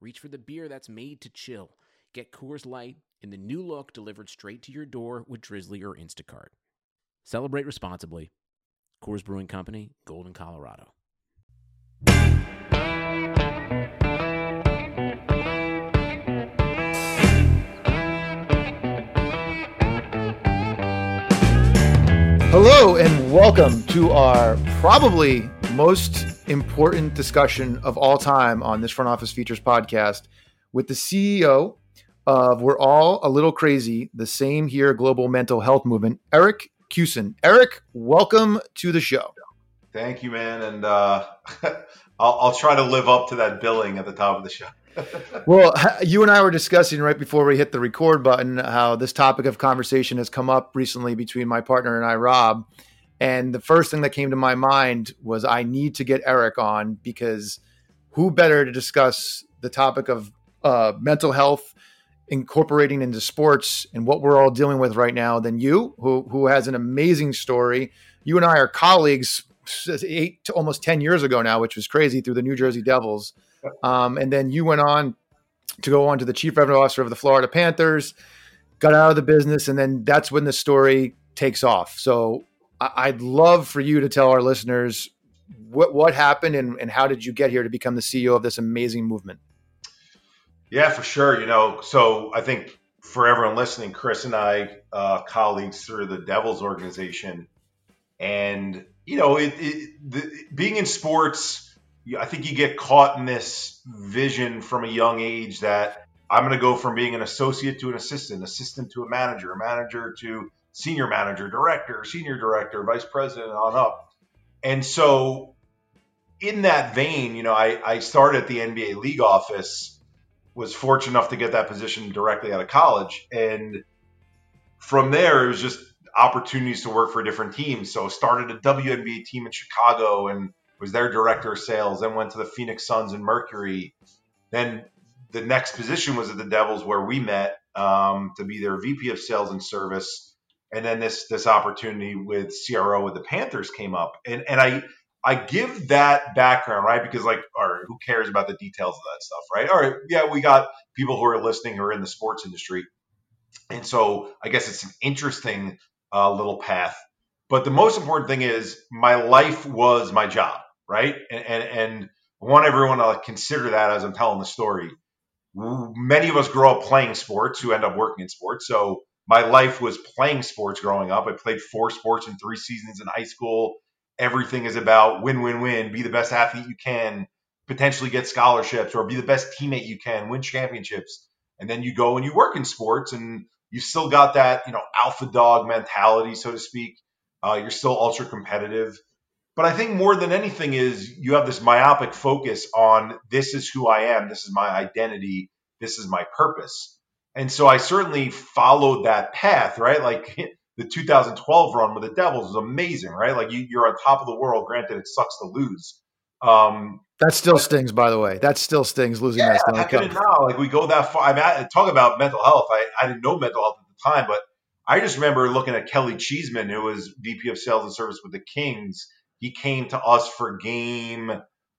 reach for the beer that's made to chill. Get Coors Light in the new look delivered straight to your door with Drizzly or Instacart. Celebrate responsibly. Coors Brewing Company, Golden, Colorado. Hello and welcome to our probably most important discussion of all time on this Front Office Features podcast with the CEO of We're All a Little Crazy, the same here global mental health movement, Eric Kussin. Eric, welcome to the show. Thank you, man. And uh, I'll, I'll try to live up to that billing at the top of the show. well, you and I were discussing right before we hit the record button how this topic of conversation has come up recently between my partner and I, Rob. And the first thing that came to my mind was I need to get Eric on because who better to discuss the topic of uh, mental health incorporating into sports and what we're all dealing with right now than you, who who has an amazing story. You and I are colleagues eight to almost ten years ago now, which was crazy through the New Jersey Devils. Um, and then you went on to go on to the chief revenue officer of the Florida Panthers, got out of the business, and then that's when the story takes off. So I'd love for you to tell our listeners what what happened and, and how did you get here to become the CEO of this amazing movement? Yeah, for sure. You know, so I think for everyone listening, Chris and I, uh, colleagues through the Devils organization, and you know, it, it the, being in sports I think you get caught in this vision from a young age that I'm going to go from being an associate to an assistant, assistant to a manager, a manager to senior manager, director, senior director, vice president, on up. And so, in that vein, you know, I, I started at the NBA league office, was fortunate enough to get that position directly out of college. And from there, it was just opportunities to work for different teams. So, started a WNBA team in Chicago and was their director of sales, then went to the Phoenix Suns and Mercury. Then the next position was at the Devils where we met um, to be their VP of sales and service. And then this this opportunity with CRO with the Panthers came up. And and I I give that background, right? Because like, all right, who cares about the details of that stuff, right? All right, yeah, we got people who are listening who are in the sports industry. And so I guess it's an interesting uh, little path. But the most important thing is my life was my job right? And, and, and I want everyone to consider that as I'm telling the story. Many of us grow up playing sports who end up working in sports. So my life was playing sports growing up. I played four sports in three seasons in high school. Everything is about win, win, win. Be the best athlete you can, potentially get scholarships, or be the best teammate you can, win championships. And then you go and you work in sports, and you still got that, you know, alpha dog mentality, so to speak. Uh, you're still ultra competitive. But I think more than anything is you have this myopic focus on this is who I am, this is my identity, this is my purpose. And so I certainly followed that path, right? Like the 2012 run with the Devils was amazing, right? Like you, are on top of the world. Granted, it sucks to lose. Um, that still but, stings, by the way. That still stings losing yeah, that Stanley Cup. Now, like we go that far. I mean, talk about mental health. I, I didn't know mental health at the time, but I just remember looking at Kelly Cheeseman, who was VP of Sales and Service with the Kings, he came to us for game.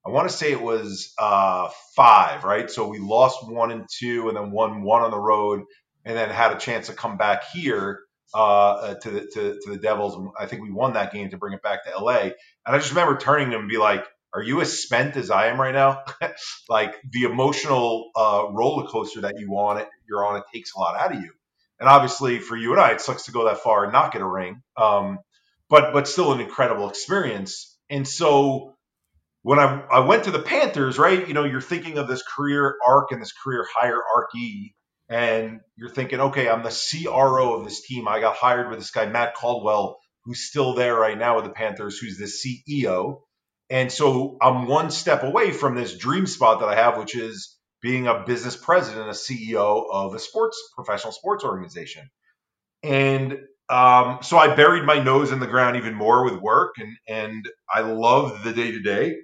I want to say it was uh, five, right? So we lost one and two, and then won one on the road, and then had a chance to come back here uh, to the to, to, the Devils. I think we won that game to bring it back to LA. And I just remember turning to him and be like, "Are you as spent as I am right now? like the emotional uh, roller coaster that you on it, you're on, it takes a lot out of you. And obviously, for you and I, it sucks to go that far and not get a ring. Um, but but still an incredible experience. And so when I, I went to the Panthers, right, you know, you're thinking of this career arc and this career hierarchy, and you're thinking, okay, I'm the CRO of this team. I got hired with this guy, Matt Caldwell, who's still there right now with the Panthers, who's the CEO. And so I'm one step away from this dream spot that I have, which is being a business president, a CEO of a sports professional sports organization. And um, so I buried my nose in the ground even more with work, and and I love the day to day.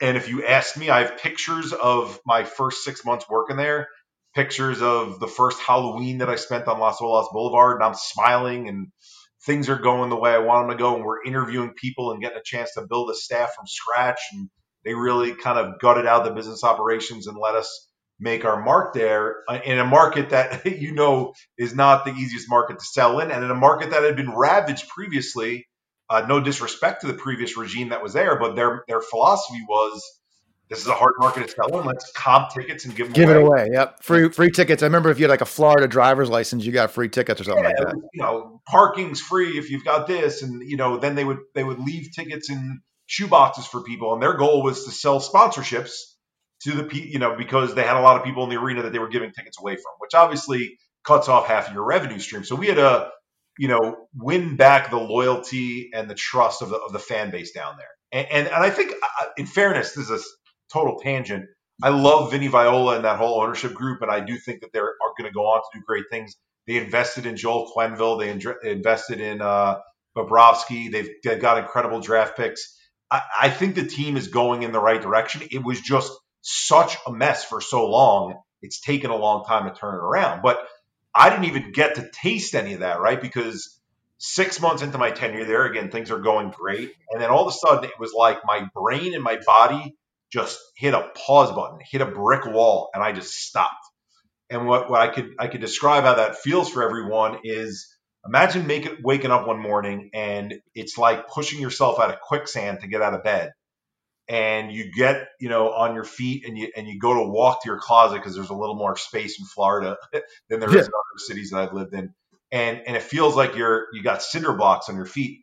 And if you ask me, I have pictures of my first six months working there, pictures of the first Halloween that I spent on Las Olas Boulevard, and I'm smiling and things are going the way I want them to go. And we're interviewing people and getting a chance to build a staff from scratch. And they really kind of gutted out the business operations and let us make our mark there uh, in a market that you know is not the easiest market to sell in, and in a market that had been ravaged previously. Uh, no disrespect to the previous regime that was there, but their their philosophy was this is a hard market to sell in. Let's comp tickets and give them give away. it away. Yep, free free tickets. I remember if you had like a Florida driver's license, you got free tickets or something yeah, like that. You know, parking's free if you've got this, and you know, then they would they would leave tickets in shoeboxes for people, and their goal was to sell sponsorships to the you know because they had a lot of people in the arena that they were giving tickets away from, which obviously cuts off half of your revenue stream. So we had to you know win back the loyalty and the trust of the of the fan base down there. And and, and I think uh, in fairness, this is a total tangent. I love Vinny Viola and that whole ownership group, and I do think that they're going to go on to do great things. They invested in Joel Quenneville. They in- invested in uh, Bobrovsky. They've, they've got incredible draft picks. I, I think the team is going in the right direction. It was just such a mess for so long. It's taken a long time to turn it around. But I didn't even get to taste any of that, right? Because six months into my tenure there, again, things are going great. And then all of a sudden, it was like my brain and my body just hit a pause button, hit a brick wall, and I just stopped. And what, what I could I could describe how that feels for everyone is imagine making waking up one morning and it's like pushing yourself out of quicksand to get out of bed and you get you know on your feet and you and you go to walk to your closet because there's a little more space in Florida than there yeah. is in other cities that I've lived in, and and it feels like you're you got cinder blocks on your feet,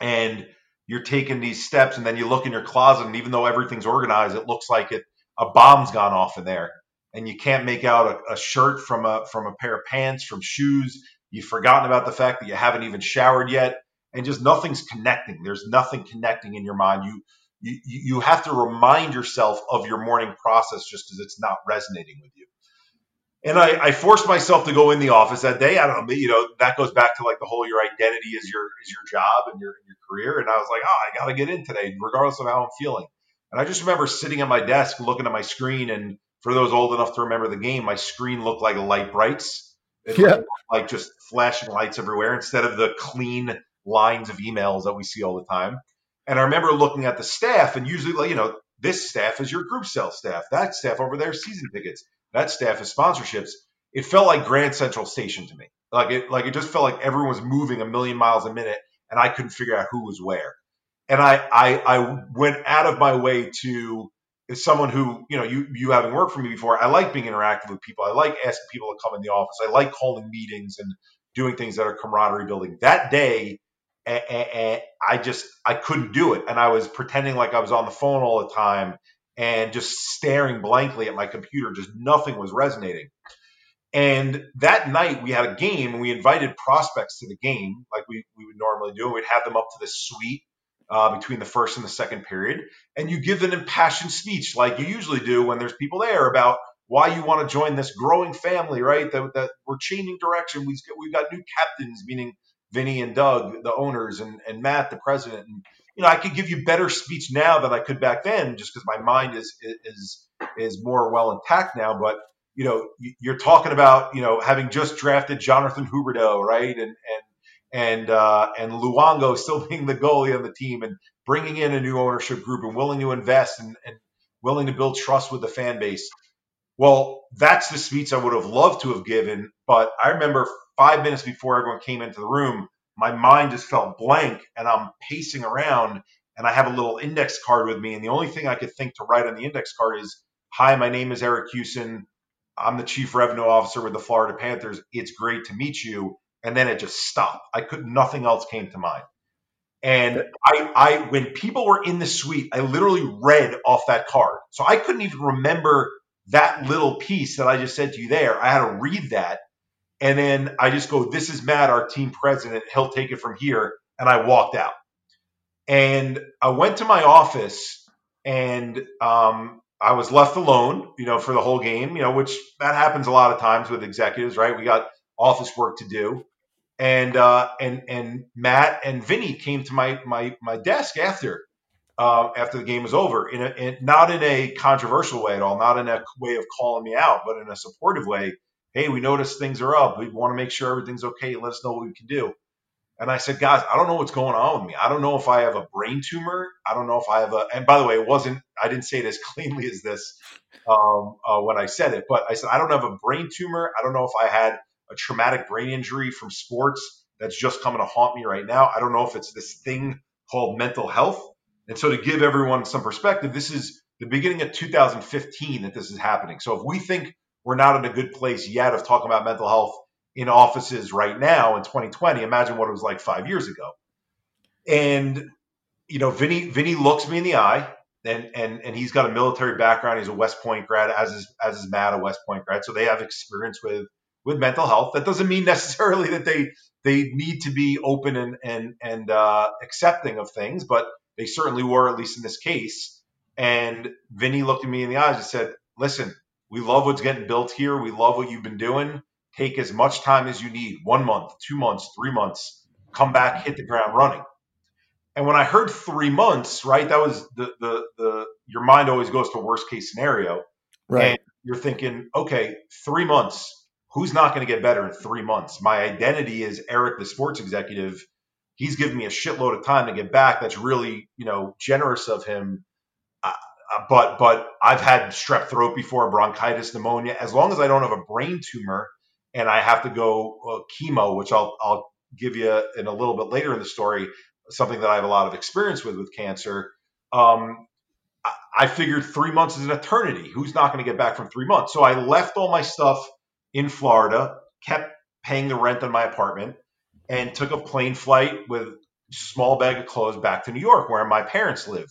and you're taking these steps, and then you look in your closet, and even though everything's organized, it looks like it a bomb's gone off in there, and you can't make out a, a shirt from a from a pair of pants, from shoes. You've forgotten about the fact that you haven't even showered yet, and just nothing's connecting. There's nothing connecting in your mind. You you, you have to remind yourself of your morning process just because it's not resonating with you. And I, I, forced myself to go in the office that day. I don't know, you know, that goes back to like the whole your identity is your is your job and your your career. And I was like, oh, I got to get in today, regardless of how I'm feeling. And I just remember sitting at my desk, looking at my screen, and for those old enough to remember the game, my screen looked like Lite-Brites. It yeah. like just flashing lights everywhere instead of the clean lines of emails that we see all the time. And I remember looking at the staff, and usually, you know, this staff is your group sales staff. That staff over there, season tickets. That staff is sponsorships. It felt like Grand Central Station to me. Like it, like it just felt like everyone was moving a million miles a minute, and I couldn't figure out who was where. And I, I, I went out of my way to, as someone who, you know, you, you having worked for me before, I like being interactive with people. I like asking people to come in the office. I like calling meetings and doing things that are camaraderie building. That day, and, I just I couldn't do it, and I was pretending like I was on the phone all the time and just staring blankly at my computer. Just nothing was resonating. And that night we had a game, and we invited prospects to the game, like we, we would normally do. We'd have them up to the suite uh, between the first and the second period, and you give an impassioned speech, like you usually do when there's people there, about why you want to join this growing family, right? That, that we're changing direction. We've we've got new captains, meaning Vinny and Doug, the owners, and, and Matt, the president. And, you know, I could give you better speech now than I could back then just because my mind is, is, is more well intact now. But, you know, you're talking about, you know, having just drafted Jonathan Huberdeau, right? And, and, and, uh, and Luongo still being the goalie on the team and bringing in a new ownership group and willing to invest and, and willing to build trust with the fan base. Well, that's the speech I would have loved to have given. But I remember five minutes before everyone came into the room, my mind just felt blank and I'm pacing around and I have a little index card with me. And the only thing I could think to write on the index card is, Hi, my name is Eric Kussin. I'm the chief revenue officer with the Florida Panthers. It's great to meet you. And then it just stopped. I could nothing else came to mind. And I, I, when people were in the suite, I literally read off that card. So I couldn't even remember that little piece that I just said to you there. I had to read that and then I just go, This is Matt, our team president. He'll take it from here. And I walked out. And I went to my office and um, I was left alone, you know, for the whole game, you know, which that happens a lot of times with executives, right? We got office work to do. And uh, and and Matt and Vinny came to my my my desk after uh, after the game was over, in, a, in not in a controversial way at all, not in a way of calling me out, but in a supportive way. Hey, we noticed things are up. We want to make sure everything's okay. Let us know what we can do. And I said, guys, I don't know what's going on with me. I don't know if I have a brain tumor. I don't know if I have a. And by the way, it wasn't. I didn't say it as cleanly as this um, uh, when I said it, but I said I don't have a brain tumor. I don't know if I had a traumatic brain injury from sports that's just coming to haunt me right now. I don't know if it's this thing called mental health. And so, to give everyone some perspective, this is the beginning of 2015 that this is happening. So, if we think we're not in a good place yet of talking about mental health in offices right now in 2020. Imagine what it was like five years ago. And you know, Vinny Vinny looks me in the eye, and and and he's got a military background. He's a West Point grad, as is as is Matt, a West Point grad. So they have experience with with mental health. That doesn't mean necessarily that they they need to be open and and and uh, accepting of things, but they certainly were, at least in this case. And Vinny looked at me in the eyes and said, "Listen, we love what's getting built here. We love what you've been doing take as much time as you need one month, two months, three months, come back, hit the ground running. And when I heard three months, right, that was the, the, the, your mind always goes to worst case scenario. Right. And you're thinking, okay, three months, who's not going to get better in three months? My identity is Eric, the sports executive. He's given me a shitload of time to get back. That's really, you know, generous of him. Uh, but but I've had strep throat before, bronchitis, pneumonia. As long as I don't have a brain tumor and I have to go uh, chemo, which I'll I'll give you in a little bit later in the story, something that I have a lot of experience with with cancer. Um, I figured three months is an eternity. Who's not going to get back from three months? So I left all my stuff in Florida, kept paying the rent on my apartment, and took a plane flight with small bag of clothes back to New York, where my parents live.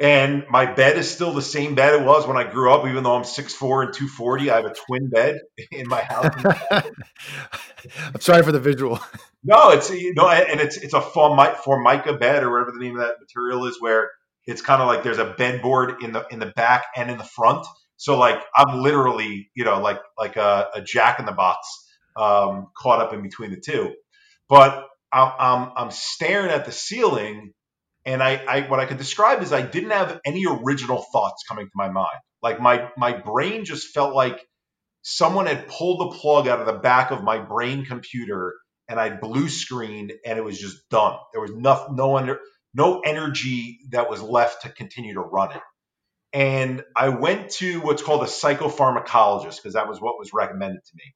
And my bed is still the same bed it was when I grew up, even though I'm 6'4 and 240. I have a twin bed in my house. I'm sorry for the visual. No, it's you know, and it's it's a formica bed or whatever the name of that material is, where it's kind of like there's a bed board in the in the back and in the front. So like I'm literally, you know, like like a, a jack in the box um, caught up in between the two. But I'm, I'm I'm staring at the ceiling and I, I what I could describe is I didn't have any original thoughts coming to my mind. Like my my brain just felt like someone had pulled the plug out of the back of my brain computer and I blue screened and it was just done. There was no no under, no energy that was left to continue to run it. And I went to what's called a psychopharmacologist because that was what was recommended to me.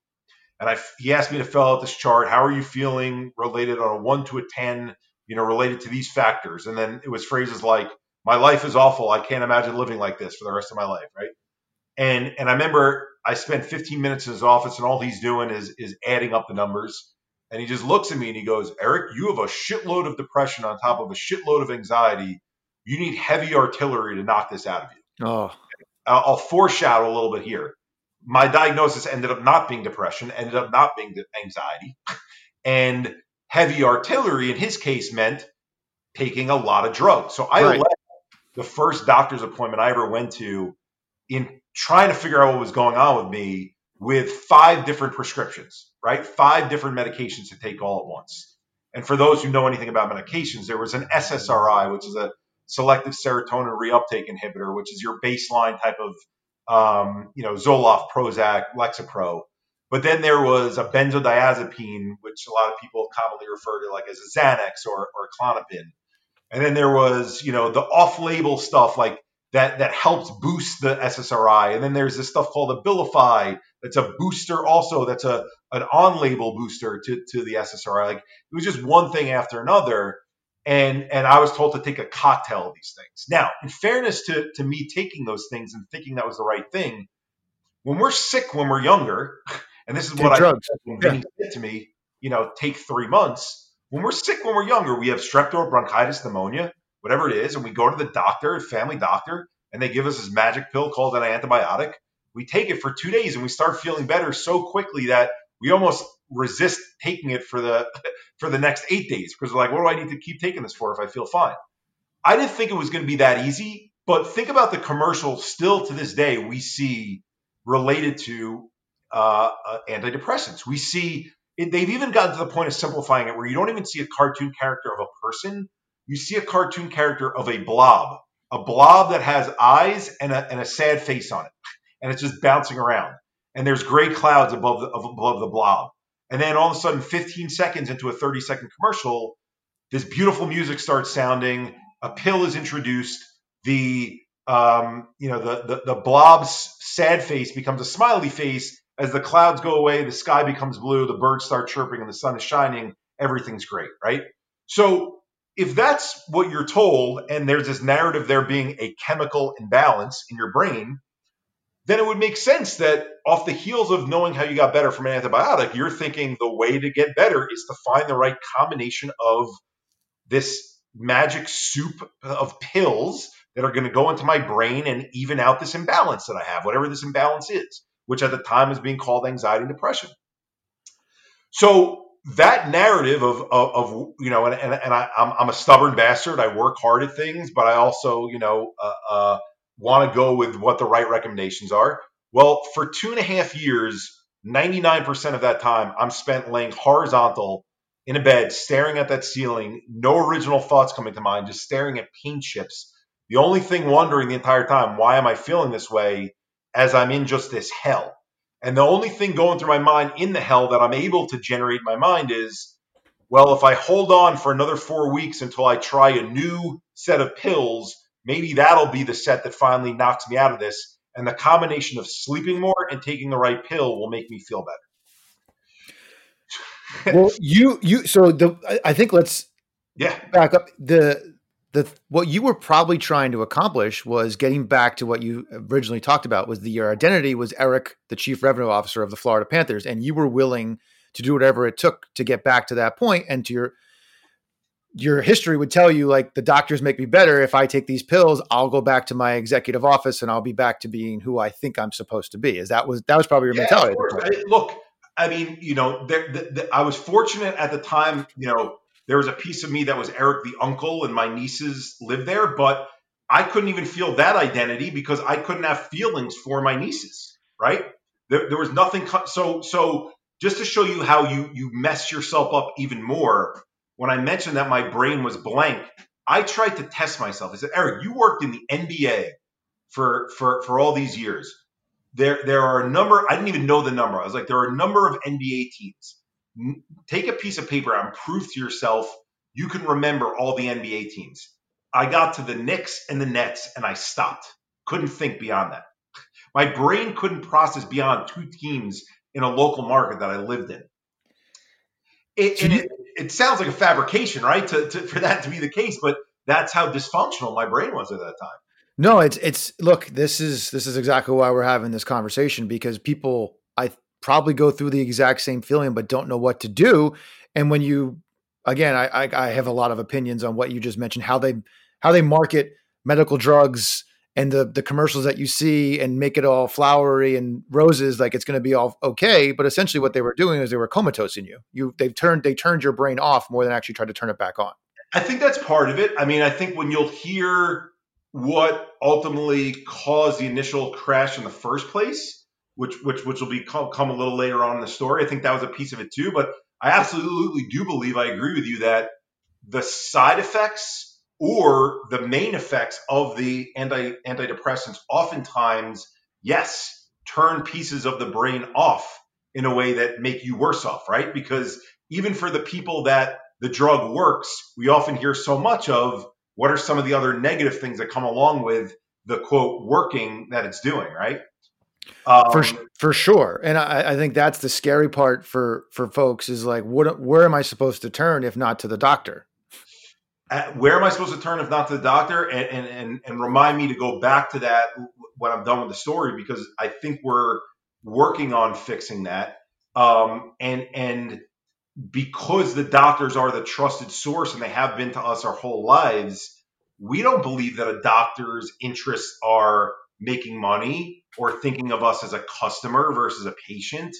And I, he asked me to fill out this chart. How are you feeling related on a one to a 10? You know, related to these factors. And then it was phrases like, my life is awful. I can't imagine living like this for the rest of my life. Right. And, and I remember I spent 15 minutes in his office and all he's doing is, is adding up the numbers. And he just looks at me and he goes, Eric, you have a shitload of depression on top of a shitload of anxiety. You need heavy artillery to knock this out of you. Oh, I'll, I'll foreshadow a little bit here. My diagnosis ended up not being depression, ended up not being anxiety. and heavy artillery in his case meant taking a lot of drugs. So I right. left the first doctor's appointment I ever went to in trying to figure out what was going on with me with five different prescriptions, right? Five different medications to take all at once. And for those who know anything about medications, there was an SSRI, which is a selective serotonin reuptake inhibitor, which is your baseline type of, um, you know, Zoloft, Prozac, Lexapro. But then there was a benzodiazepine, which a lot of people commonly refer to like as a Xanax or, or Klonopin. And then there was, you know, the off-label stuff like that that helps boost the SSRI. And then there's this stuff called Abilify that's a booster also that's a an on-label booster to, to the SSRI. Like it was just one thing after another. And and I was told to take a cocktail of these things. Now, in fairness to, to me taking those things and thinking that was the right thing, when we're sick when we're younger, And this is what drugs. I when Vinny said to me, you know, take three months. When we're sick when we're younger, we have strep throat, bronchitis, pneumonia, whatever it is, and we go to the doctor, family doctor, and they give us this magic pill called an antibiotic. We take it for two days and we start feeling better so quickly that we almost resist taking it for the for the next eight days because we're like, what do I need to keep taking this for if I feel fine? I didn't think it was going to be that easy, But think about the commercial still to this day we see related to uh, uh, antidepressants. We see they've even gotten to the point of simplifying it where you don't even see a cartoon character of a person. You see a cartoon character of a blob, a blob that has eyes and a, and a sad face on it. And it's just bouncing around. And there's gray clouds above the, above the blob. And then all of a sudden, 15 seconds into a 30 second commercial, this beautiful music starts sounding. A pill is introduced. The um, you know the, the the blob's sad face becomes a smiley face as the clouds go away. The sky becomes blue. The birds start chirping, and the sun is shining. Everything's great, right? So if that's what you're told, and there's this narrative there being a chemical imbalance in your brain, then it would make sense that off the heels of knowing how you got better from an antibiotic, you're thinking the way to get better is to find the right combination of this magic soup of pills that are going to go into my brain and even out this imbalance that I have, whatever this imbalance is, which at the time is being called anxiety and depression. So that narrative of, of, of you know, and, and, and I, am a stubborn bastard. I work hard at things, but I also, you know, uh, uh, want to go with what the right recommendations are. Well, for two and a half years, 99% of that time, I'm spent laying horizontal in a bed, staring at that ceiling, no original thoughts coming to mind, just staring at paint chips. The only thing wondering the entire time, why am I feeling this way as I'm in just this hell? And the only thing going through my mind in the hell that I'm able to generate my mind is, well, if I hold on for another four weeks until I try a new set of pills, maybe that'll be the set that finally knocks me out of this. And the combination of sleeping more and taking the right pill will make me feel better. well, you you so the I think let's yeah back up the the what you were probably trying to accomplish was getting back to what you originally talked about was the your identity was Eric, the chief revenue officer of the Florida Panthers, and you were willing to do whatever it took to get back to that point and to your your history would tell you like the doctors make me better. If i take these pills i'll go back to my executive office and i'll be back to being who i think i'm supposed to be. Is that was that was probably your yeah, mentality look i mean you know there, the, the, i was fortunate at the time you know there was a piece of me that was eric the uncle and my nieces lived there but i couldn't even feel that identity because i couldn't have feelings for my nieces right there, there was nothing so so just to show you how you you mess yourself up even more when I mentioned that my brain was blank, I tried to test myself. I said, Eric, you worked in the NBA for for for all these years. There there are a number. I didn't even know the number. I was like, there are a number of NBA teams. Take a piece of paper and prove to yourself you can remember all the NBA teams. I got to the Knicks and the Nets and I stopped. Couldn't think beyond that. My brain couldn't process beyond two teams in a local market that I lived in. It, it, it sounds like a fabrication, right? To, to, for that to be the case, but that's how dysfunctional my brain was at that time. No, it's it's look, this is this is exactly why we're having this conversation because people probably go through the exact same feeling but don't know what to do. And when you again, I, I, I have a lot of opinions on what you just mentioned, how they how they market medical drugs and the the commercials that you see and make it all flowery and roses like it's going to be all okay but essentially what they were doing is they were comatose in you. You they've turned they turned your brain off more than actually tried to turn it back on. I think that's part of it. I mean i think when you'll hear what ultimately caused the initial crash in the first place which which which will be come, come a little later on in the story. I think that was a piece of it too but i absolutely do believe i agree with you that the side effects or the main effects of the anti antidepressants oftentimes yes turn pieces of the brain off in a way that make you worse off right? Because even for the people that the drug works we often hear so much of what are some of the other negative things that come along with the quote working that it's doing right um, for for sure and I, I think that's the scary part for for folks is like what where am i supposed to turn if not to the doctor where am I supposed to turn if not to the doctor? And, and, and, and remind me to go back to that when I'm done with the story because I think we're working on fixing that. Um, and and because the doctors are the trusted source and they have been to us our whole lives, we don't believe that a doctor's interests are making money or thinking of us as a customer versus a patient.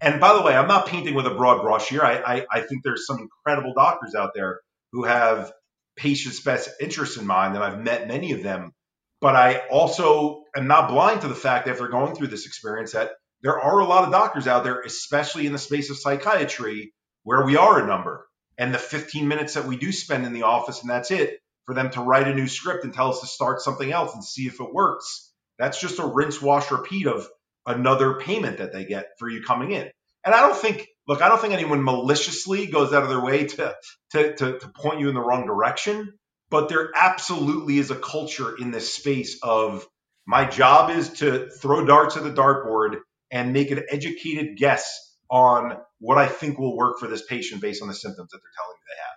And by the way, I'm not painting with a broad brush here. I, I, I think there's some incredible doctors out there who have patients' best interests in mind, and I've met many of them. But I also am not blind to the fact that if they're going through this experience that there are a lot of doctors out there, especially in the space of psychiatry, where we are a number. And the 15 minutes that we do spend in the office and that's it, for them to write a new script and tell us to start something else and see if it works. That's just a rinse, wash, repeat of another payment that they get for you coming in. And I don't think, look, I don't think anyone maliciously goes out of their way to, to, to, to point you in the wrong direction, but there absolutely is a culture in this space of my job is to throw darts at the dartboard and make an educated guess on what I think will work for this patient based on the symptoms that they're telling me they have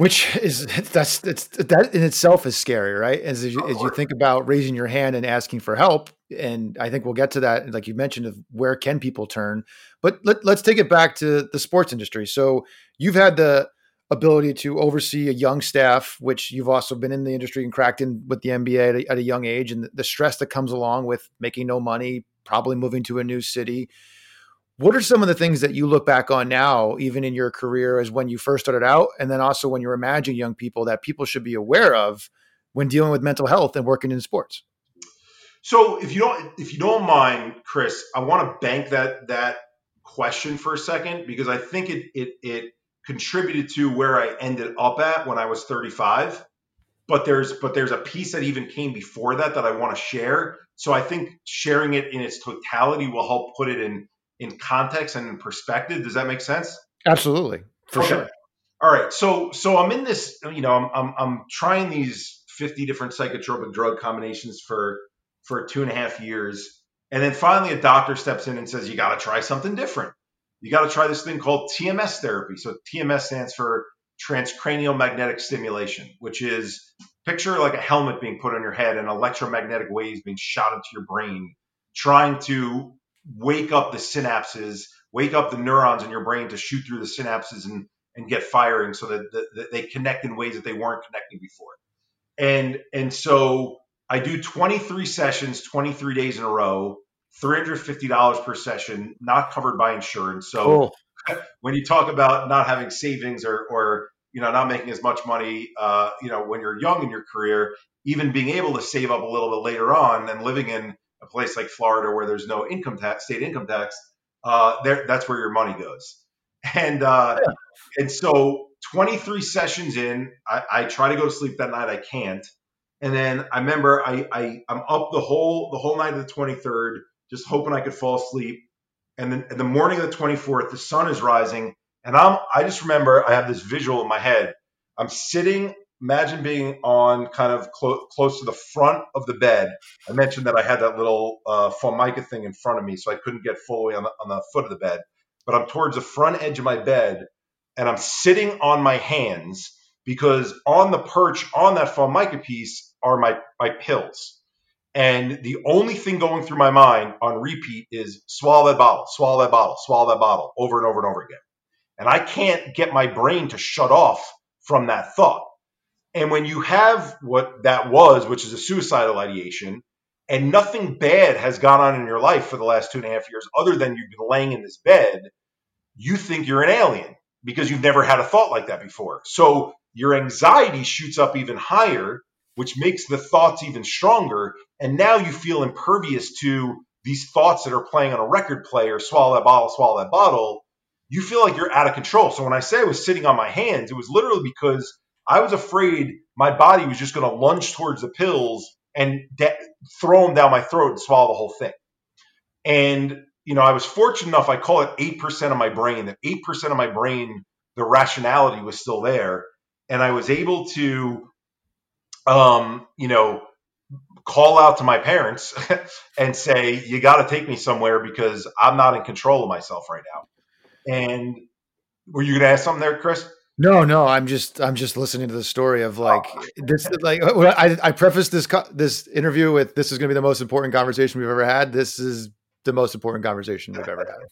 which is that's it's that in itself is scary right? As, as, you, as you think about raising your hand and asking for help and i think we'll get to that like you mentioned of where can people turn. But let, let's take it back to the sports industry. So you've had the ability to oversee a young staff which you've also been in the industry and cracked in with the nba at a, at a young age and the stress that comes along with making no money probably moving to a new city what are some of the things that you look back on now, even in your career, as when you first started out, and then also when you're imagining young people that people should be aware of when dealing with mental health and working in sports? So, if you don't, if you don't mind, Chris, I want to bank that that question for a second because I think it it it contributed to where I ended up at when I was 35. But there's but there's a piece that even came before that that I want to share. So I think sharing it in its totality will help put it in in context and in perspective. Does that make sense? Absolutely, for okay. sure. All right, so so I'm in this, you know, I'm, I'm I'm trying these 50 different psychotropic drug combinations for for two and a half years, and then finally a doctor steps in and says you got to try something different. You got to try this thing called TMS therapy. So TMS stands for transcranial magnetic stimulation, which is picture like a helmet being put on your head and electromagnetic waves being shot into your brain, trying to wake up the synapses, wake up the neurons in your brain to shoot through the synapses and, and get firing so that, that, that they connect in ways that they weren't connecting before. And, and so I do 23 sessions, 23 days in a row, $350 per session, not covered by insurance. So cool. when you talk about not having savings or, or you know, not making as much money, uh, you know, when you're young in your career, even being able to save up a little bit later on and living in a place like Florida where there's no income tax, state income tax, uh, there that's where your money goes. And uh, yeah. and so 23 sessions in, I, I, try to go to sleep that night. I can't. And then I remember I, I I'm up the whole the whole night of the 23rd, just hoping I could fall asleep. And then in the morning of the 24th, the sun is rising, and I'm I just remember I have this visual in my head. I'm sitting imagine being on kind of clo- close to the front of the bed. I mentioned that I had that little uh, formica thing in front of me, so I couldn't get fully on the, on the foot of the bed. But I'm towards the front edge of my bed, and I'm sitting on my hands because on the perch on that formica piece are my my pills. And the only thing going through my mind on repeat is swallow that bottle, swallow that bottle, swallow that bottle over and over and over again. And I can't get my brain to shut off from that thought. And when you have what that was, which is a suicidal ideation, and nothing bad has gone on in your life for the last two and a half years other than you've been laying in this bed, you think you're an alien because you've never had a thought like that before. So your anxiety shoots up even higher, which makes the thoughts even stronger. And now you feel impervious to these thoughts that are playing on a record player swallow that bottle, swallow that bottle. You feel like you're out of control. So when I say I was sitting on my hands, it was literally because I was afraid my body was just going to lunge towards the pills and de- throw them down my throat and swallow the whole thing. And, you know, I was fortunate enough, I call it 8% of my brain, that 8% of my brain, the rationality was still there. And I was able to, um, you know, call out to my parents and say, you got to take me somewhere because I'm not in control of myself right now. And were you going to ask something there, Chris? No, no, I'm just I'm just listening to the story of like oh. this. Like I I prefaced this this interview with this is going to be the most important conversation we've ever had. This is the most important conversation we've ever had.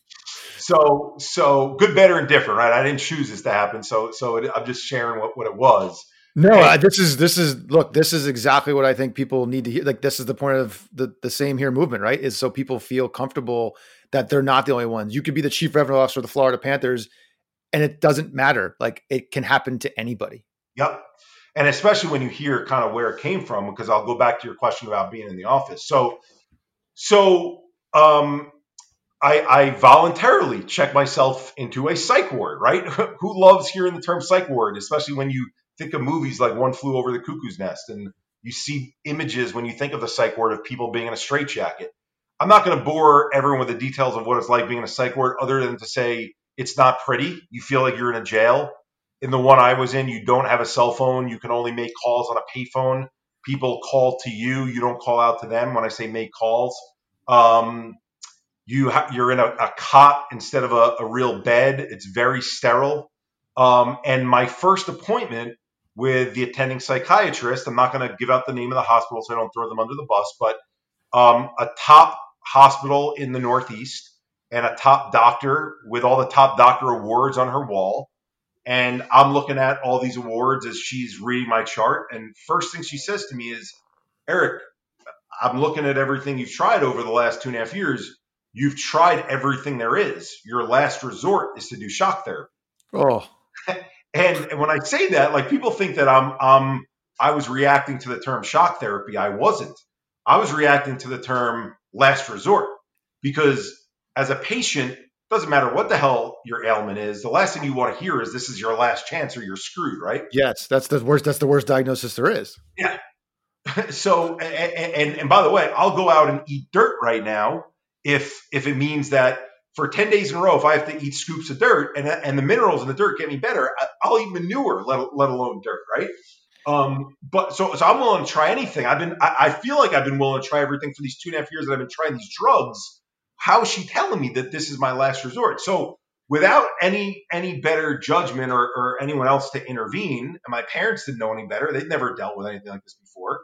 So so good, better, and different, right? I didn't choose this to happen, so so it, I'm just sharing what what it was. No, and, this is this is look. This is exactly what I think people need to hear. Like this is the point of the the same here movement, right? Is so people feel comfortable that they're not the only ones. You could be the chief revenue officer of the Florida Panthers and it doesn't matter. Like it can happen to anybody. Yep. and especially when you hear kind of where it came from, because I'll go back to your question about being in the office. So, so um, I, I voluntarily check myself into a psych ward, right? Who loves hearing the term psych ward, especially when you think of movies like One Flew Over the Cuckoo's Nest and you see images when you think of the psych ward of people being in a straitjacket. I'm not going to bore everyone with the details of what it's like being in a psych ward, other than to say it's not pretty. You feel like you're in a jail. In the one I was in, you don't have a cell phone. You can only make calls on a payphone. People call to you. You don't call out to them. When I say make calls, um, you ha- you're in a, a, cot instead of a, a, real bed. It's very sterile. Um, and my first appointment with the attending psychiatrist, I'm not going to give out the name of the hospital so I don't throw them under the bus, but um, a top hospital in the Northeast and a top doctor with all the top doctor awards on her wall. And I'm looking at all these awards as she's reading my chart. And first thing she says to me is, Eric, I'm looking at everything you've tried over the last two and a half years. You've tried everything there is. Your last resort is to do shock therapy. Oh. and, when I say that, like people think that I'm, um, I was reacting to the term shock therapy. I wasn't. I was reacting to the term last resort because as a patient, doesn't matter what the hell your ailment is. The last thing you want to hear is this is your last chance or you're screwed, right? Yes, that's the worst. That's the worst diagnosis there is. Yeah. so, and, and, and by the way, I'll go out and eat dirt right now if if it means that for 10 days in a row, if I have to eat scoops of dirt and, and the minerals in the dirt get me better, I'll eat manure, let, let alone dirt, right? Um, but so, so I'm willing to try anything. I've been, I, I, feel like I've been willing to try everything for these two and a half years that I've been trying these drugs how is she telling me that this is my last resort? So without any any better judgment or, or anyone else to intervene, and my parents didn't know any better, they'd never dealt with anything like this before.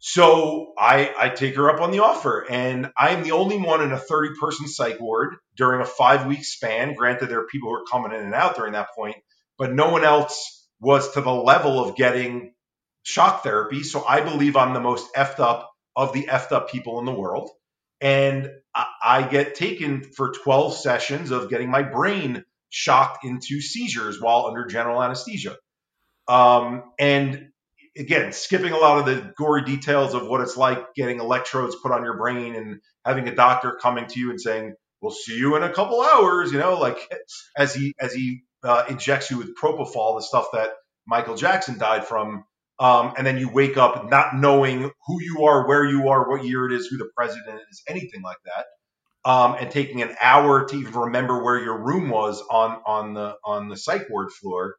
So I, I take her up on the offer, and I am the only one in a 30 person psych ward during a five week span. Granted, there are people who are coming in and out during that point, but no one else was to the level of getting shock therapy. So I believe I'm the most effed up of the effed up people in the world and I get taken for 12 sessions of getting my brain shocked into seizures while under general anesthesia. Um, and again, skipping a lot of the gory details of what it's like getting electrodes put on your brain and having a doctor coming to you and saying, "We'll see you in a couple hours," you know, like as he as he uh, injects you with propofol, the stuff that Michael Jackson died from um, and then you wake up not knowing who you are, where you are, what year it is, who the president is, anything like that, um, and taking an hour to even remember where your room was on on the on the psych ward floor.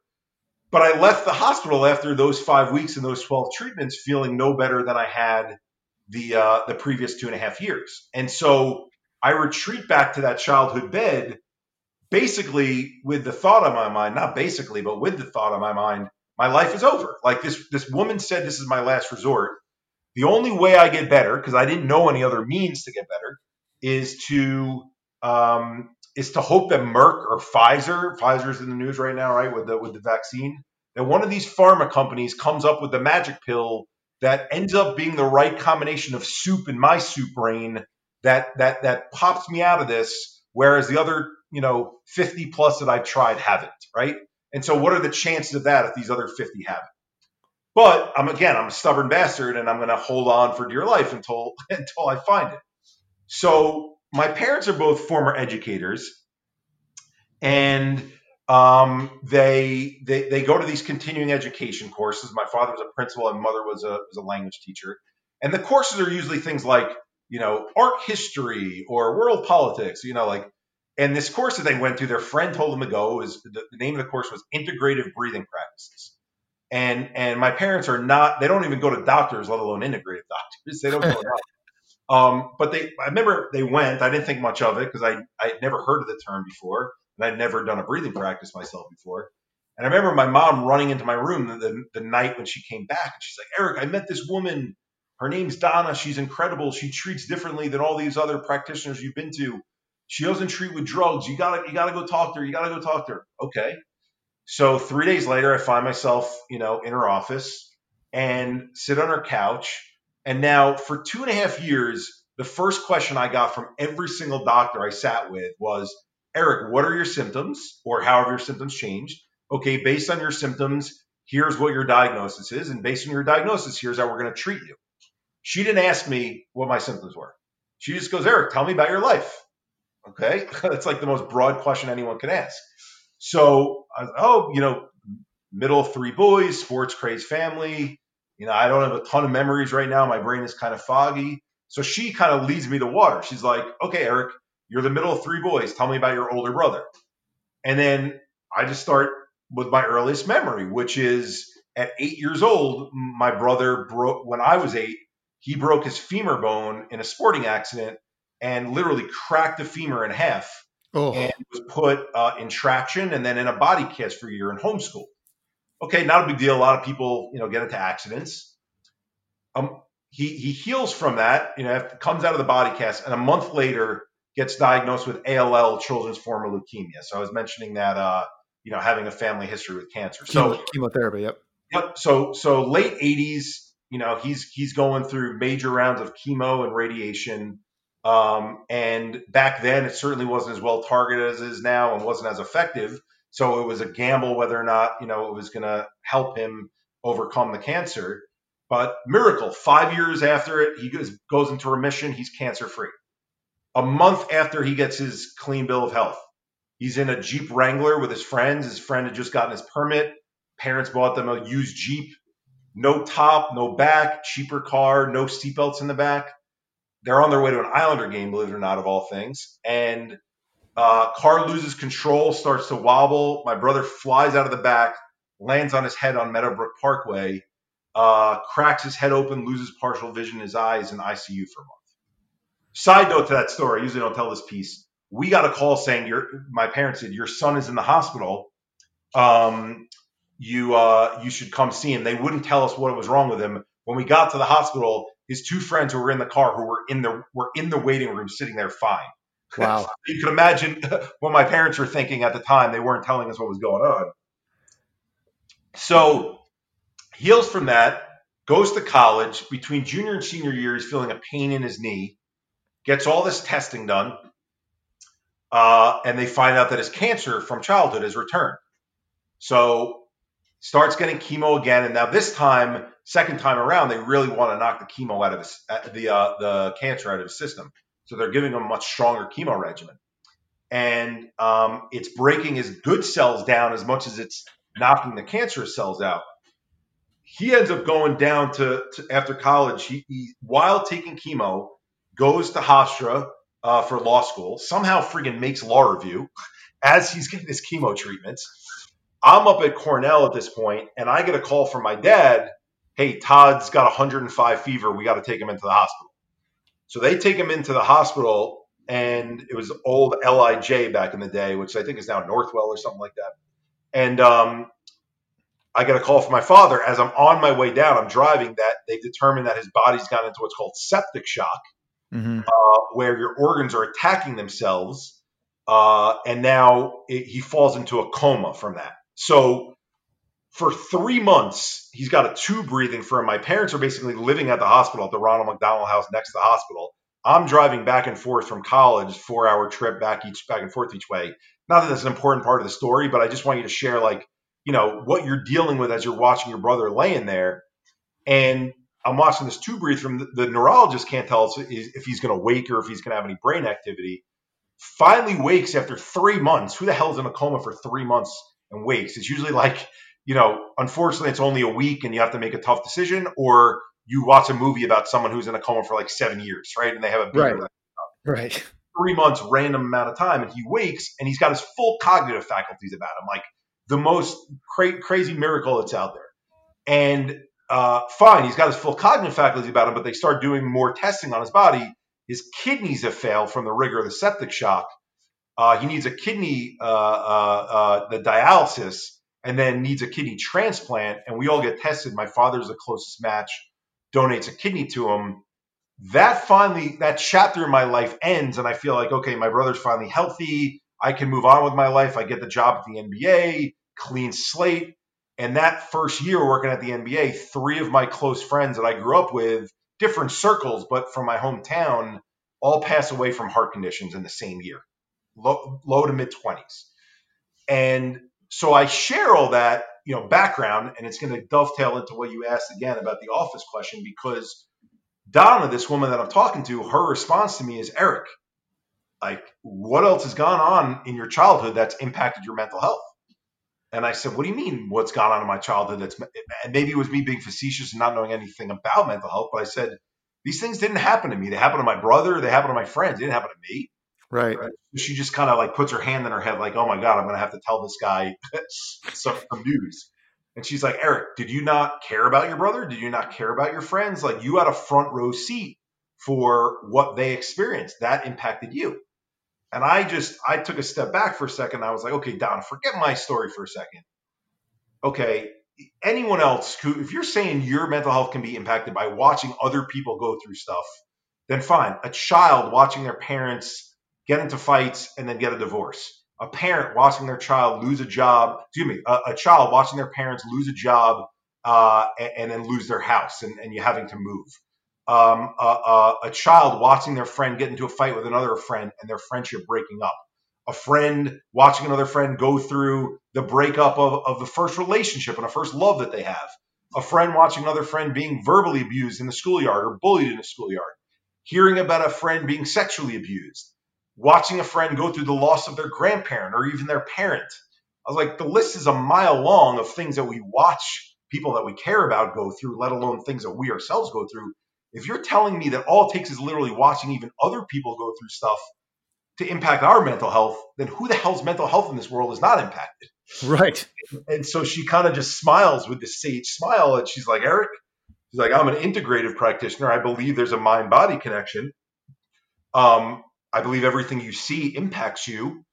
But I left the hospital after those five weeks and those twelve treatments, feeling no better than I had the uh, the previous two and a half years. And so I retreat back to that childhood bed, basically with the thought on my mind, not basically, but with the thought on my mind my life is over. Like this, this woman said, this is my last resort. The only way I get better, because I didn't know any other means to get better, is to um, is to hope that Merck or Pfizer, Pfizer's in the news right now, right, with the with the vaccine, that one of these pharma companies comes up with the magic pill that ends up being the right combination of soup in my soup brain that that that pops me out of this, whereas the other, you know, 50 plus that I've tried haven't, right? And so, what are the chances of that if these other 50 haven't? But I'm again, I'm a stubborn bastard, and I'm going to hold on for dear life until until I find it. So my parents are both former educators, and um, they, they they go to these continuing education courses. My father was a principal, and mother was a was a language teacher. And the courses are usually things like you know art history or world politics. You know, like and this course that they went to, their friend told them to go. Is the, the name of the course was Integrative Breathing Practices. And and my parents are not. They don't even go to doctors, let alone integrative doctors. They don't go. to um, but they. I remember they went. I didn't think much of it because I I would never heard of the term before, and I'd never done a breathing practice myself before. And I remember my mom running into my room the, the, the night when she came back, and she's like, "Eric, I met this woman. Her name's Donna. She's incredible. She treats differently than all these other practitioners you've been to." She doesn't treat with drugs. You gotta you gotta go talk to her. You gotta go talk to her. Okay. So three days later, I find myself, you know, in her office and sit on her couch. And now for two and a half years, the first question I got from every single doctor I sat with was, Eric, what are your symptoms? Or how have your symptoms changed? Okay, based on your symptoms, Here's what your diagnosis is. And based on your diagnosis, here's how we're going to treat you. She didn't ask me what my symptoms were. She just goes, Eric, tell me about your life. Okay. That's like the most broad question anyone can ask. So, oh, you know, middle three boys, sports crazed family. You know, I don't have a ton of memories right now. My brain is kind of foggy. So she kind of leads me to water. She's like, okay, Eric, you're the middle of three boys. Tell me about your older brother. And then I just start with my earliest memory, which is at eight years old, my brother broke, when I was eight, he broke his femur bone in a sporting accident and literally cracked the femur in half oh. and was put uh, in traction and then in a body cast for a year in homeschool. Okay, not a big deal. A lot of people, you know, get into accidents. Um, he he heals from that, you know, comes out of the body cast, and a month later gets diagnosed with ALL, children's form of leukemia. So I was mentioning that, uh, you know, having a family history with cancer. So chemotherapy. Yep. Yep. So so late 80s, you know, he's he's going through major rounds of chemo and radiation. Um, and back then, it certainly wasn't as well targeted as it is now, and wasn't as effective. So it was a gamble whether or not you know it was going to help him overcome the cancer. But miracle, five years after it, he goes, goes into remission. He's cancer free. A month after he gets his clean bill of health, he's in a Jeep Wrangler with his friends. His friend had just gotten his permit. Parents bought them a used Jeep, no top, no back, cheaper car, no seatbelts in the back. They're on their way to an Islander game, believe it or not, of all things. And uh, car loses control, starts to wobble. My brother flies out of the back, lands on his head on Meadowbrook Parkway, uh, cracks his head open, loses partial vision in his eyes, in ICU for a month. Side note to that story, I usually don't tell this piece. We got a call saying your my parents said your son is in the hospital. Um, you uh, you should come see him. They wouldn't tell us what was wrong with him. When we got to the hospital, his two friends who were in the car who were in the were in the waiting room sitting there fine. Wow. you can imagine what my parents were thinking at the time. They weren't telling us what was going on. So heals from that, goes to college. Between junior and senior year, he's feeling a pain in his knee, gets all this testing done, uh, and they find out that his cancer from childhood has returned. So starts getting chemo again, and now this time, second time around, they really want to knock the chemo out of his, uh, the uh, the cancer out of his system. So they're giving him a much stronger chemo regimen, and um, it's breaking his good cells down as much as it's knocking the cancerous cells out. He ends up going down to, to after college. He, he, while taking chemo goes to Hofstra uh, for law school. Somehow, friggin' makes law review as he's getting his chemo treatments I'm up at Cornell at this point, and I get a call from my dad. Hey, Todd's got 105 fever. We got to take him into the hospital. So they take him into the hospital, and it was old LIJ back in the day, which I think is now Northwell or something like that. And um, I get a call from my father as I'm on my way down. I'm driving that they've determined that his body's gone into what's called septic shock, mm-hmm. uh, where your organs are attacking themselves, uh, and now it, he falls into a coma from that. So for three months, he's got a tube breathing for him. My parents are basically living at the hospital at the Ronald McDonald House next to the hospital. I'm driving back and forth from college, four hour trip back each back and forth each way. Not that that's an important part of the story, but I just want you to share like, you know, what you're dealing with as you're watching your brother laying there. And I'm watching this tube breathe from the, the neurologist can't tell us if he's going to wake or if he's going to have any brain activity. Finally wakes after three months. Who the hell's in a coma for three months and wakes. It's usually like, you know, unfortunately, it's only a week and you have to make a tough decision, or you watch a movie about someone who's in a coma for like seven years, right? And they have a right, right, three months, random amount of time, and he wakes and he's got his full cognitive faculties about him, like the most cra- crazy miracle that's out there. And uh, fine, he's got his full cognitive faculties about him, but they start doing more testing on his body. His kidneys have failed from the rigor of the septic shock, uh, he needs a kidney, uh, uh, uh, the dialysis, and then needs a kidney transplant. And we all get tested. My father's the closest match, donates a kidney to him. That finally, that chapter in my life ends, and I feel like, okay, my brother's finally healthy. I can move on with my life. I get the job at the NBA, clean slate. And that first year working at the NBA, three of my close friends that I grew up with, different circles, but from my hometown, all pass away from heart conditions in the same year low, low to mid 20s. And so I share all that you know background, and it's going to dovetail into what you asked again about the office question because Donna, this woman that I'm talking to, her response to me is Eric. Like, what else has gone on in your childhood that's impacted your mental health? And I said, What do you mean? What's gone on in my childhood? That's and maybe it was me being facetious and not knowing anything about mental health, but I said, These things didn't happen to me. They happened to my brother. They happened to my friends. They didn't happen to me. Right. right? She just kind of like puts her hand in her head, like, Oh my God, I'm going to have to tell this guy some, some news. And she's like, Eric, did you not care about your brother? Did you not care about your friends? Like, you had a front row seat for what they experienced. That impacted you. And I just, I took a step back for a second. I was like, okay, Don, forget my story for a second. Okay, anyone else who, if you're saying your mental health can be impacted by watching other people go through stuff, then fine. A child watching their parents get into fights and then get a divorce. A parent watching their child lose a job, excuse me, a, a child watching their parents lose a job uh, and, and, then lose their house and, and you having to move um, a, a, a, child watching their friend get into a fight with another friend and their friendship breaking up. A friend watching another friend go through the breakup of, of the first relationship and a first love that they have. A friend watching another friend being verbally abused in the schoolyard or bullied in the schoolyard. Hearing about a friend being sexually abused. Watching a friend go through the loss of their grandparent or even their parent. I was like, the list is a mile long of things that we watch people that we care about go through, let alone things that we ourselves go through if you're telling me that all it takes is literally watching even other people go through stuff to impact our mental health, then who the hell's mental health in this world is not impacted? Right. And so she kind of just smiles with this sage smile and she's like, Eric, she's like, I'm an integrative practitioner. I believe there's a mind body connection. Um, I believe everything you see impacts you.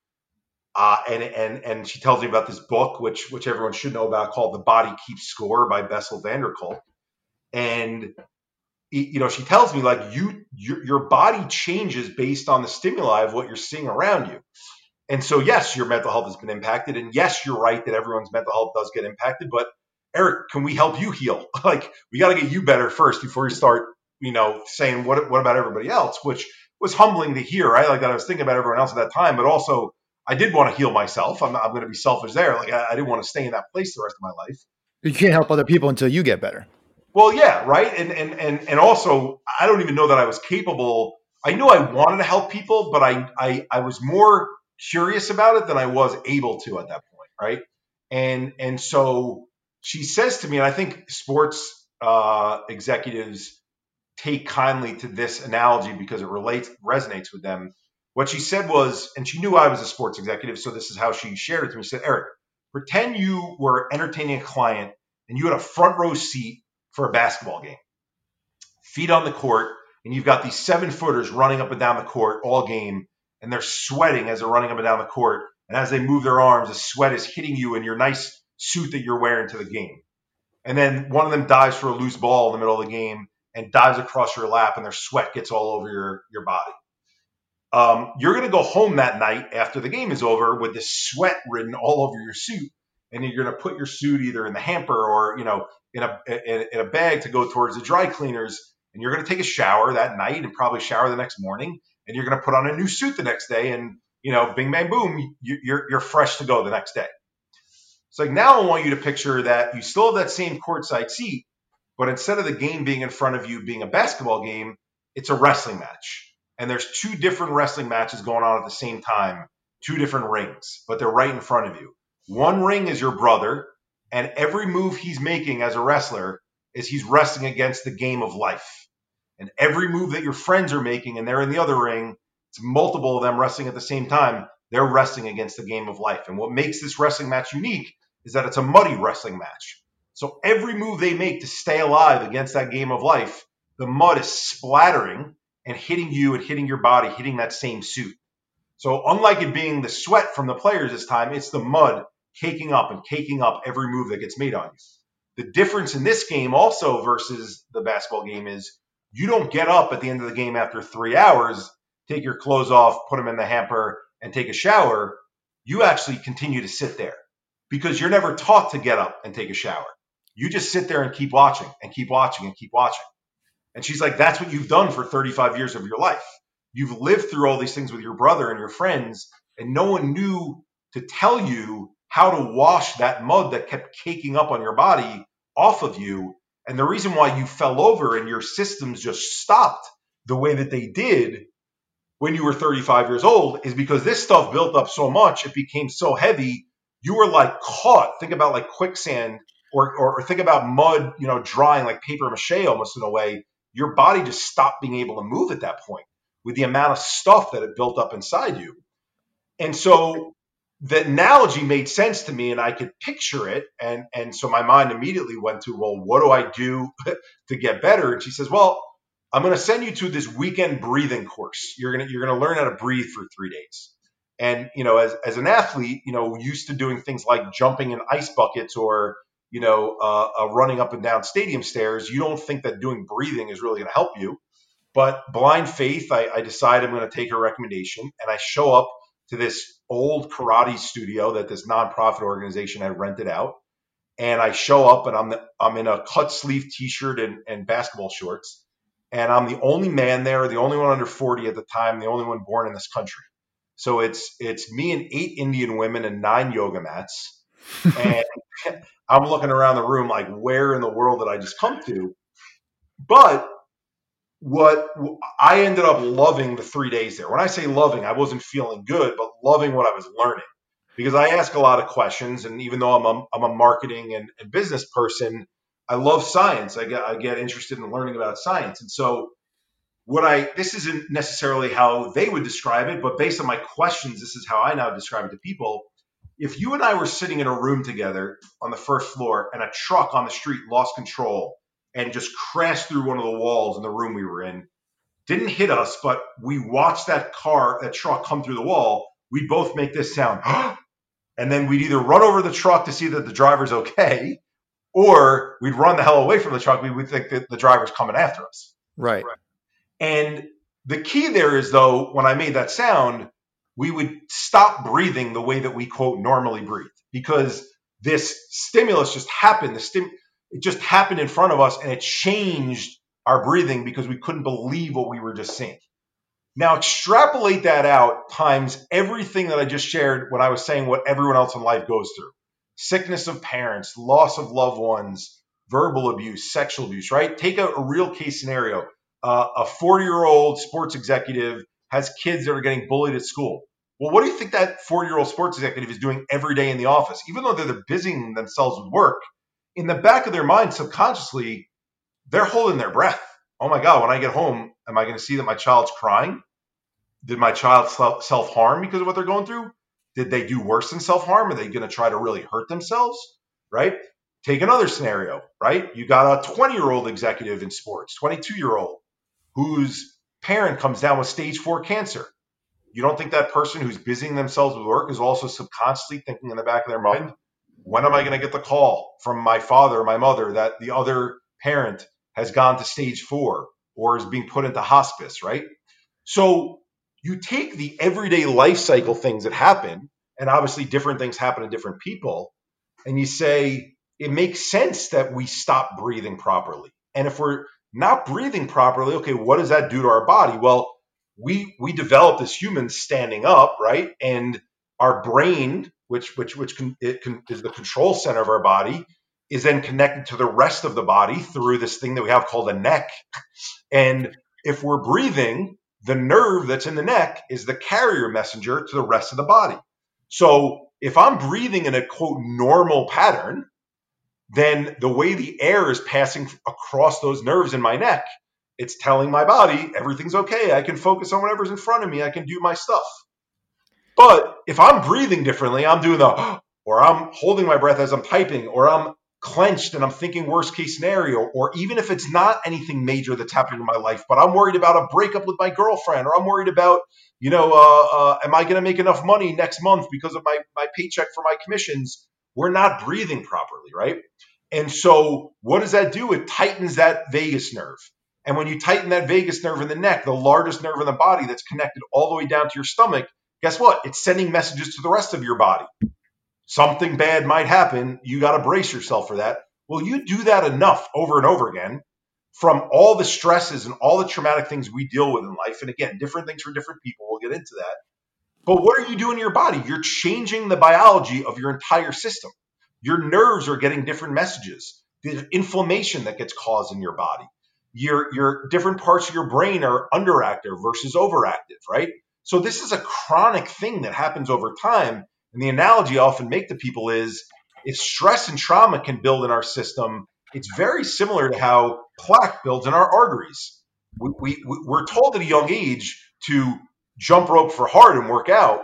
Uh, and and and she tells me about this book, which which everyone should know about, called "The Body Keeps Score" by Bessel van der Kolk. And you know, she tells me like you, your, your body changes based on the stimuli of what you're seeing around you. And so, yes, your mental health has been impacted. And yes, you're right that everyone's mental health does get impacted. But Eric, can we help you heal? like, we got to get you better first before you start, you know, saying what, what about everybody else, which was humbling to hear, right? Like that I was thinking about everyone else at that time, but also I did want to heal myself. I'm, I'm going to be selfish there. Like I, I didn't want to stay in that place the rest of my life. You can't help other people until you get better. Well, yeah, right. And and and and also, I don't even know that I was capable. I knew I wanted to help people, but I I I was more curious about it than I was able to at that point, right? And and so she says to me, and I think sports uh, executives take kindly to this analogy because it relates resonates with them. What she said was, and she knew I was a sports executive, so this is how she shared it to me. She said, Eric, pretend you were entertaining a client and you had a front row seat for a basketball game. Feet on the court, and you've got these seven footers running up and down the court all game, and they're sweating as they're running up and down the court. And as they move their arms, the sweat is hitting you in your nice suit that you're wearing to the game. And then one of them dives for a loose ball in the middle of the game and dives across your lap, and their sweat gets all over your, your body. Um, you're going to go home that night after the game is over with this sweat ridden all over your suit and you're going to put your suit either in the hamper or you know in a in, in a bag to go towards the dry cleaners and you're going to take a shower that night and probably shower the next morning and you're going to put on a new suit the next day and you know bing bang boom you, you're you're fresh to go the next day so like now i want you to picture that you still have that same courtside seat but instead of the game being in front of you being a basketball game it's a wrestling match and there's two different wrestling matches going on at the same time two different rings but they're right in front of you one ring is your brother, and every move he's making as a wrestler is he's wrestling against the game of life. And every move that your friends are making and they're in the other ring, it's multiple of them wrestling at the same time. They're wrestling against the game of life. And what makes this wrestling match unique is that it's a muddy wrestling match. So every move they make to stay alive against that game of life, the mud is splattering and hitting you and hitting your body, hitting that same suit. So unlike it being the sweat from the players this time, it's the mud caking up and caking up every move that gets made on you. The difference in this game also versus the basketball game is you don't get up at the end of the game after three hours, take your clothes off, put them in the hamper, and take a shower. You actually continue to sit there because you're never taught to get up and take a shower. You just sit there and keep watching and keep watching and keep watching. And she's like, that's what you've done for 35 years of your life. You've lived through all these things with your brother and your friends, and no one knew to tell you how to wash that mud that kept caking up on your body off of you. And the reason why you fell over and your systems just stopped the way that they did when you were 35 years old is because this stuff built up so much, it became so heavy, you were like caught. Think about like quicksand or, or, or think about mud, you know, drying like paper mache almost in a way. Your body just stopped being able to move at that point with the amount of stuff that it built up inside you. And so the analogy made sense to me and I could picture it. And, and so my mind immediately went to, well, what do I do to get better? And she says, well, I'm going to send you to this weekend breathing course. You're going to, you're going to learn how to breathe for three days. And, you know, as, as an athlete, you know, used to doing things like jumping in ice buckets or, you know, uh, uh, running up and down stadium stairs, you don't think that doing breathing is really going to help you. But blind faith, I, I decide I'm going to take her recommendation and I show up to this old karate studio that this nonprofit organization had rented out. And I show up and I'm the, I'm in a cut sleeve t-shirt and, and basketball shorts. And I'm the only man there, the only one under 40 at the time, the only one born in this country. So it's it's me and eight Indian women and nine yoga mats. and I'm looking around the room like, where in the world did I just come to? But what I ended up loving the three days there. When I say loving, I wasn't feeling good, but loving what I was learning because I ask a lot of questions. And even though I'm a, I'm a marketing and, and business person, I love science. I get, I get interested in learning about science. And so what I, this isn't necessarily how they would describe it, but based on my questions, this is how I now describe it to people. If you and I were sitting in a room together on the first floor and a truck on the street lost control and just crashed through one of the walls in the room we were in. Didn't hit us, but we watched that car, that truck come through the wall. we'd both make this sound. and then we'd either run over the truck to see that the driver's okay, or we'd run the hell away from the truck. We would think that the driver's coming after us. Right. And the key there is, though, when I made that sound, we would stop breathing the way that we quote normally breathe because this stimulus just happened. The stim- it just happened in front of us and it changed our breathing because we couldn't believe what we were just seeing. Now, extrapolate that out times everything that I just shared when I was saying what everyone else in life goes through sickness of parents, loss of loved ones, verbal abuse, sexual abuse, right? Take a, a real case scenario. Uh, a 40 year old sports executive has kids that are getting bullied at school. Well, what do you think that 40 year old sports executive is doing every day in the office? Even though they're busying themselves with work, in the back of their mind, subconsciously, they're holding their breath. Oh my God, when I get home, am I going to see that my child's crying? Did my child self harm because of what they're going through? Did they do worse than self harm? Are they going to try to really hurt themselves? Right? Take another scenario, right? You got a 20 year old executive in sports, 22 year old, whose parent comes down with stage four cancer. You don't think that person who's busying themselves with work is also subconsciously thinking in the back of their mind, when am I going to get the call from my father or my mother that the other parent has gone to stage four or is being put into hospice, right? So you take the everyday life cycle things that happen, and obviously different things happen to different people, and you say, it makes sense that we stop breathing properly. And if we're not breathing properly, okay, what does that do to our body? Well, we we developed as humans standing up, right? And our brain which which which can, it can, is the control center of our body, is then connected to the rest of the body through this thing that we have called a neck. And if we're breathing, the nerve that's in the neck is the carrier messenger to the rest of the body. So if I'm breathing in a quote normal pattern, then the way the air is passing across those nerves in my neck, it's telling my body everything's okay. I can focus on whatever's in front of me. I can do my stuff. But if I'm breathing differently, I'm doing the, or I'm holding my breath as I'm typing, or I'm clenched and I'm thinking worst case scenario, or even if it's not anything major that's happening in my life, but I'm worried about a breakup with my girlfriend, or I'm worried about, you know, uh, uh, am I going to make enough money next month because of my, my paycheck for my commissions? We're not breathing properly, right? And so what does that do? It tightens that vagus nerve. And when you tighten that vagus nerve in the neck, the largest nerve in the body that's connected all the way down to your stomach, guess what? It's sending messages to the rest of your body. Something bad might happen. You got to brace yourself for that. Well, you do that enough over and over again from all the stresses and all the traumatic things we deal with in life. And again, different things for different people. We'll get into that. But what are you doing to your body? You're changing the biology of your entire system. Your nerves are getting different messages. The inflammation that gets caused in your body. Your your different parts of your brain are underactive versus overactive, right? So this is a chronic thing that happens over time. And the analogy I often make to people is if stress and trauma can build in our system, it's very similar to how plaque builds in our arteries. We, we, we're told at a young age to jump rope for hard and work out,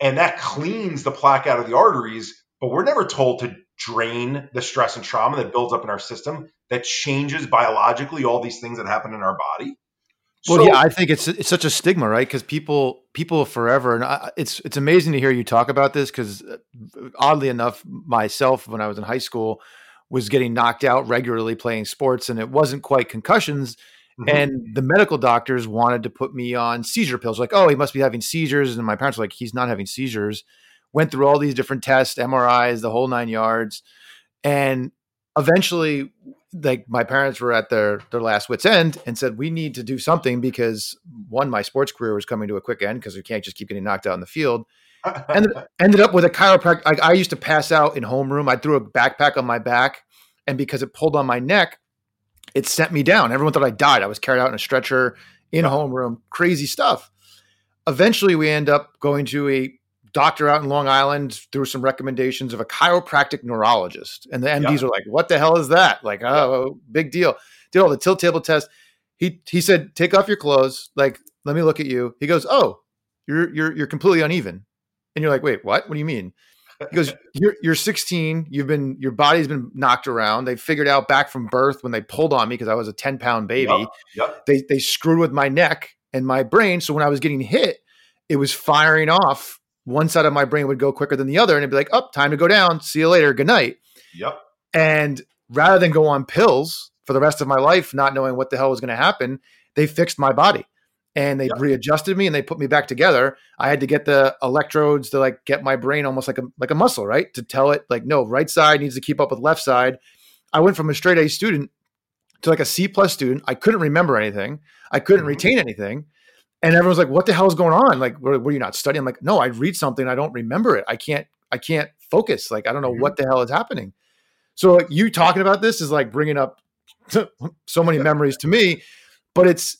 and that cleans the plaque out of the arteries, but we're never told to drain the stress and trauma that builds up in our system that changes biologically all these things that happen in our body. Well, so, yeah, I think it's it's such a stigma, right? Because people people forever, and I, it's it's amazing to hear you talk about this. Because uh, oddly enough, myself when I was in high school was getting knocked out regularly playing sports, and it wasn't quite concussions. Mm-hmm. And the medical doctors wanted to put me on seizure pills. Like, oh, he must be having seizures, and my parents were like, he's not having seizures. Went through all these different tests, MRIs, the whole nine yards, and eventually like my parents were at their their last wits end and said we need to do something because one my sports career was coming to a quick end because we can't just keep getting knocked out in the field. Ended, ended up with a chiropractor I, I, used to pass out in homeroom. I threw a backpack on my back and because it pulled on my neck it sent me down. Everyone thought i died. I was carried out in a stretcher in homeroom. Crazy stuff. Eventually we end up going to a doctor out in Long Island through some recommendations of a chiropractic neurologist. And the MDs yeah. were like, what the hell is that? Like, oh, big deal. Did all the tilt table test. He he said, take off your clothes. Like, let me look at you. He goes, Oh, you're you're you're completely uneven. And you're like, wait, what? What do you mean? He goes, You're you're 16. You've been your body's been knocked around. They figured out back from birth when they pulled on me because I was a 10 pound baby. Yep. Yep. They they screwed with my neck and my brain. So when I was getting hit, it was firing off one side of my brain would go quicker than the other and it'd be like, oh, time to go down. See you later. Good night. Yep. And rather than go on pills for the rest of my life, not knowing what the hell was going to happen, they fixed my body and they yep. readjusted me and they put me back together. I had to get the electrodes to like get my brain almost like a like a muscle, right? To tell it like, no, right side needs to keep up with left side. I went from a straight A student to like a C plus student. I couldn't remember anything. I couldn't mm-hmm. retain anything. And everyone's like, "What the hell is going on? Like, were, were you not studying?" I'm like, "No, I read something, I don't remember it. I can't, I can't focus. Like, I don't know mm-hmm. what the hell is happening." So, like, you talking about this is like bringing up so many memories to me. But it's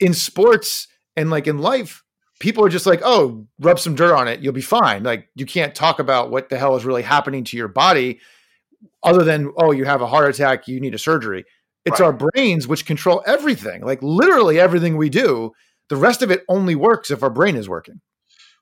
in sports and like in life, people are just like, "Oh, rub some dirt on it, you'll be fine." Like, you can't talk about what the hell is really happening to your body, other than, "Oh, you have a heart attack, you need a surgery." It's right. our brains which control everything, like literally everything we do the rest of it only works if our brain is working.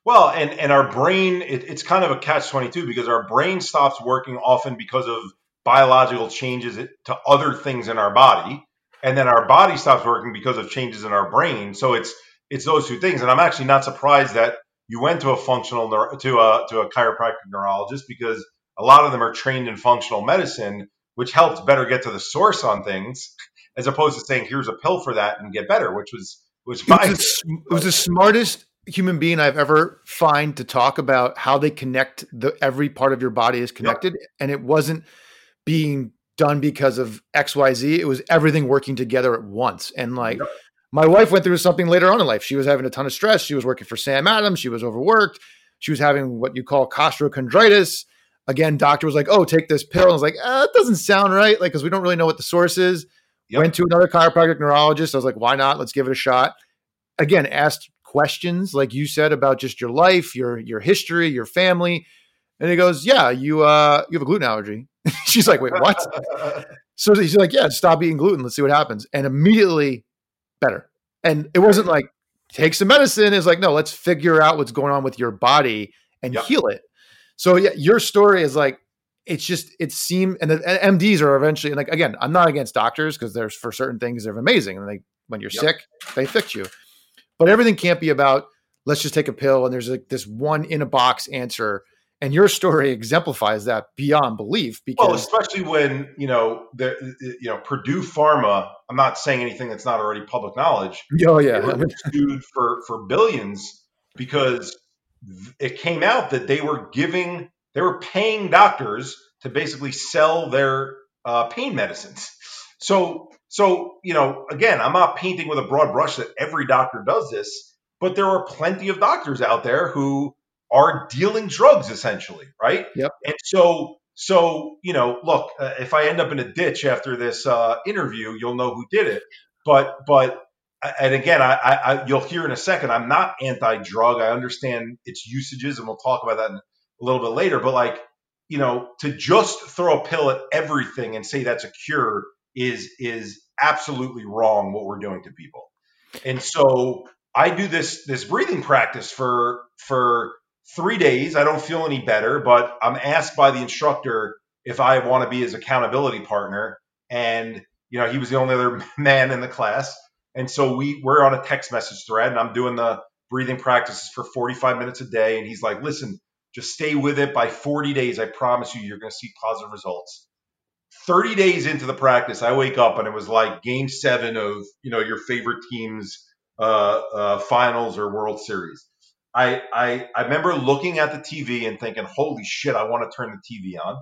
Well, and and our brain, it, it's kind of a catch twenty two because our brain stops working often because of biological changes to other things in our body, and then our body stops working because of changes in our brain. So it's it's those two things, and I'm actually not surprised that you went to a functional to a to a chiropractic neurologist because a lot of them are trained in functional medicine, which helps better get to the source on things, as opposed to saying here's a pill for that and get better, which was was my. It was, the, it was the smartest human being I've ever find to talk about how they connect the every part of your body is connected, yep. and it wasn't being done because of X Y Z. It was everything working together at once, and like. Yep. My wife went through something later on in life. She was having a ton of stress. She was working for Sam Adams. She was overworked. She was having what you call costochondritis. Again, doctor was like, "Oh, take this pill." And I was like, ah, "It doesn't sound right," like because we don't really know what the source is. Yep. Went to another chiropractic neurologist. I was like, why not? Let's give it a shot. Again, asked questions like you said about just your life, your your history, your family. And he goes, Yeah, you uh you have a gluten allergy. She's like, Wait, what? so he's like, Yeah, stop eating gluten. Let's see what happens. And immediately better. And it wasn't like take some medicine. It's like, no, let's figure out what's going on with your body and yep. heal it. So yeah, your story is like it's just it seemed and the and MDs are eventually like again I'm not against doctors because there's for certain things they're amazing and they when you're yep. sick they fix you but everything can't be about let's just take a pill and there's like this one in a box answer and your story exemplifies that beyond belief because well especially when you know the you know Purdue Pharma I'm not saying anything that's not already public knowledge oh yeah sued for for billions because it came out that they were giving they were paying doctors to basically sell their uh, pain medicines. So, so you know, again, I'm not painting with a broad brush that every doctor does this, but there are plenty of doctors out there who are dealing drugs essentially, right? Yep. And so, so you know, look, uh, if I end up in a ditch after this uh, interview, you'll know who did it. But, but, and again, I, I, you'll hear in a second, I'm not anti-drug. I understand its usages, and we'll talk about that a little bit later. But like, you know, to just throw a pill at everything and say that's a cure is is absolutely wrong. What we're doing to people, and so I do this this breathing practice for for three days. I don't feel any better, but I'm asked by the instructor if I want to be his accountability partner. And, you know, he was the only other man in the class. And so we, we're on a text message thread and I'm doing the breathing practices for 45 minutes a day. And he's like, listen, just stay with it. By 40 days, I promise you, you're going to see positive results. 30 days into the practice, I wake up and it was like game seven of, you know, your favorite team's uh, uh, finals or World Series. I, I I remember looking at the TV and thinking, "Holy shit, I want to turn the TV on."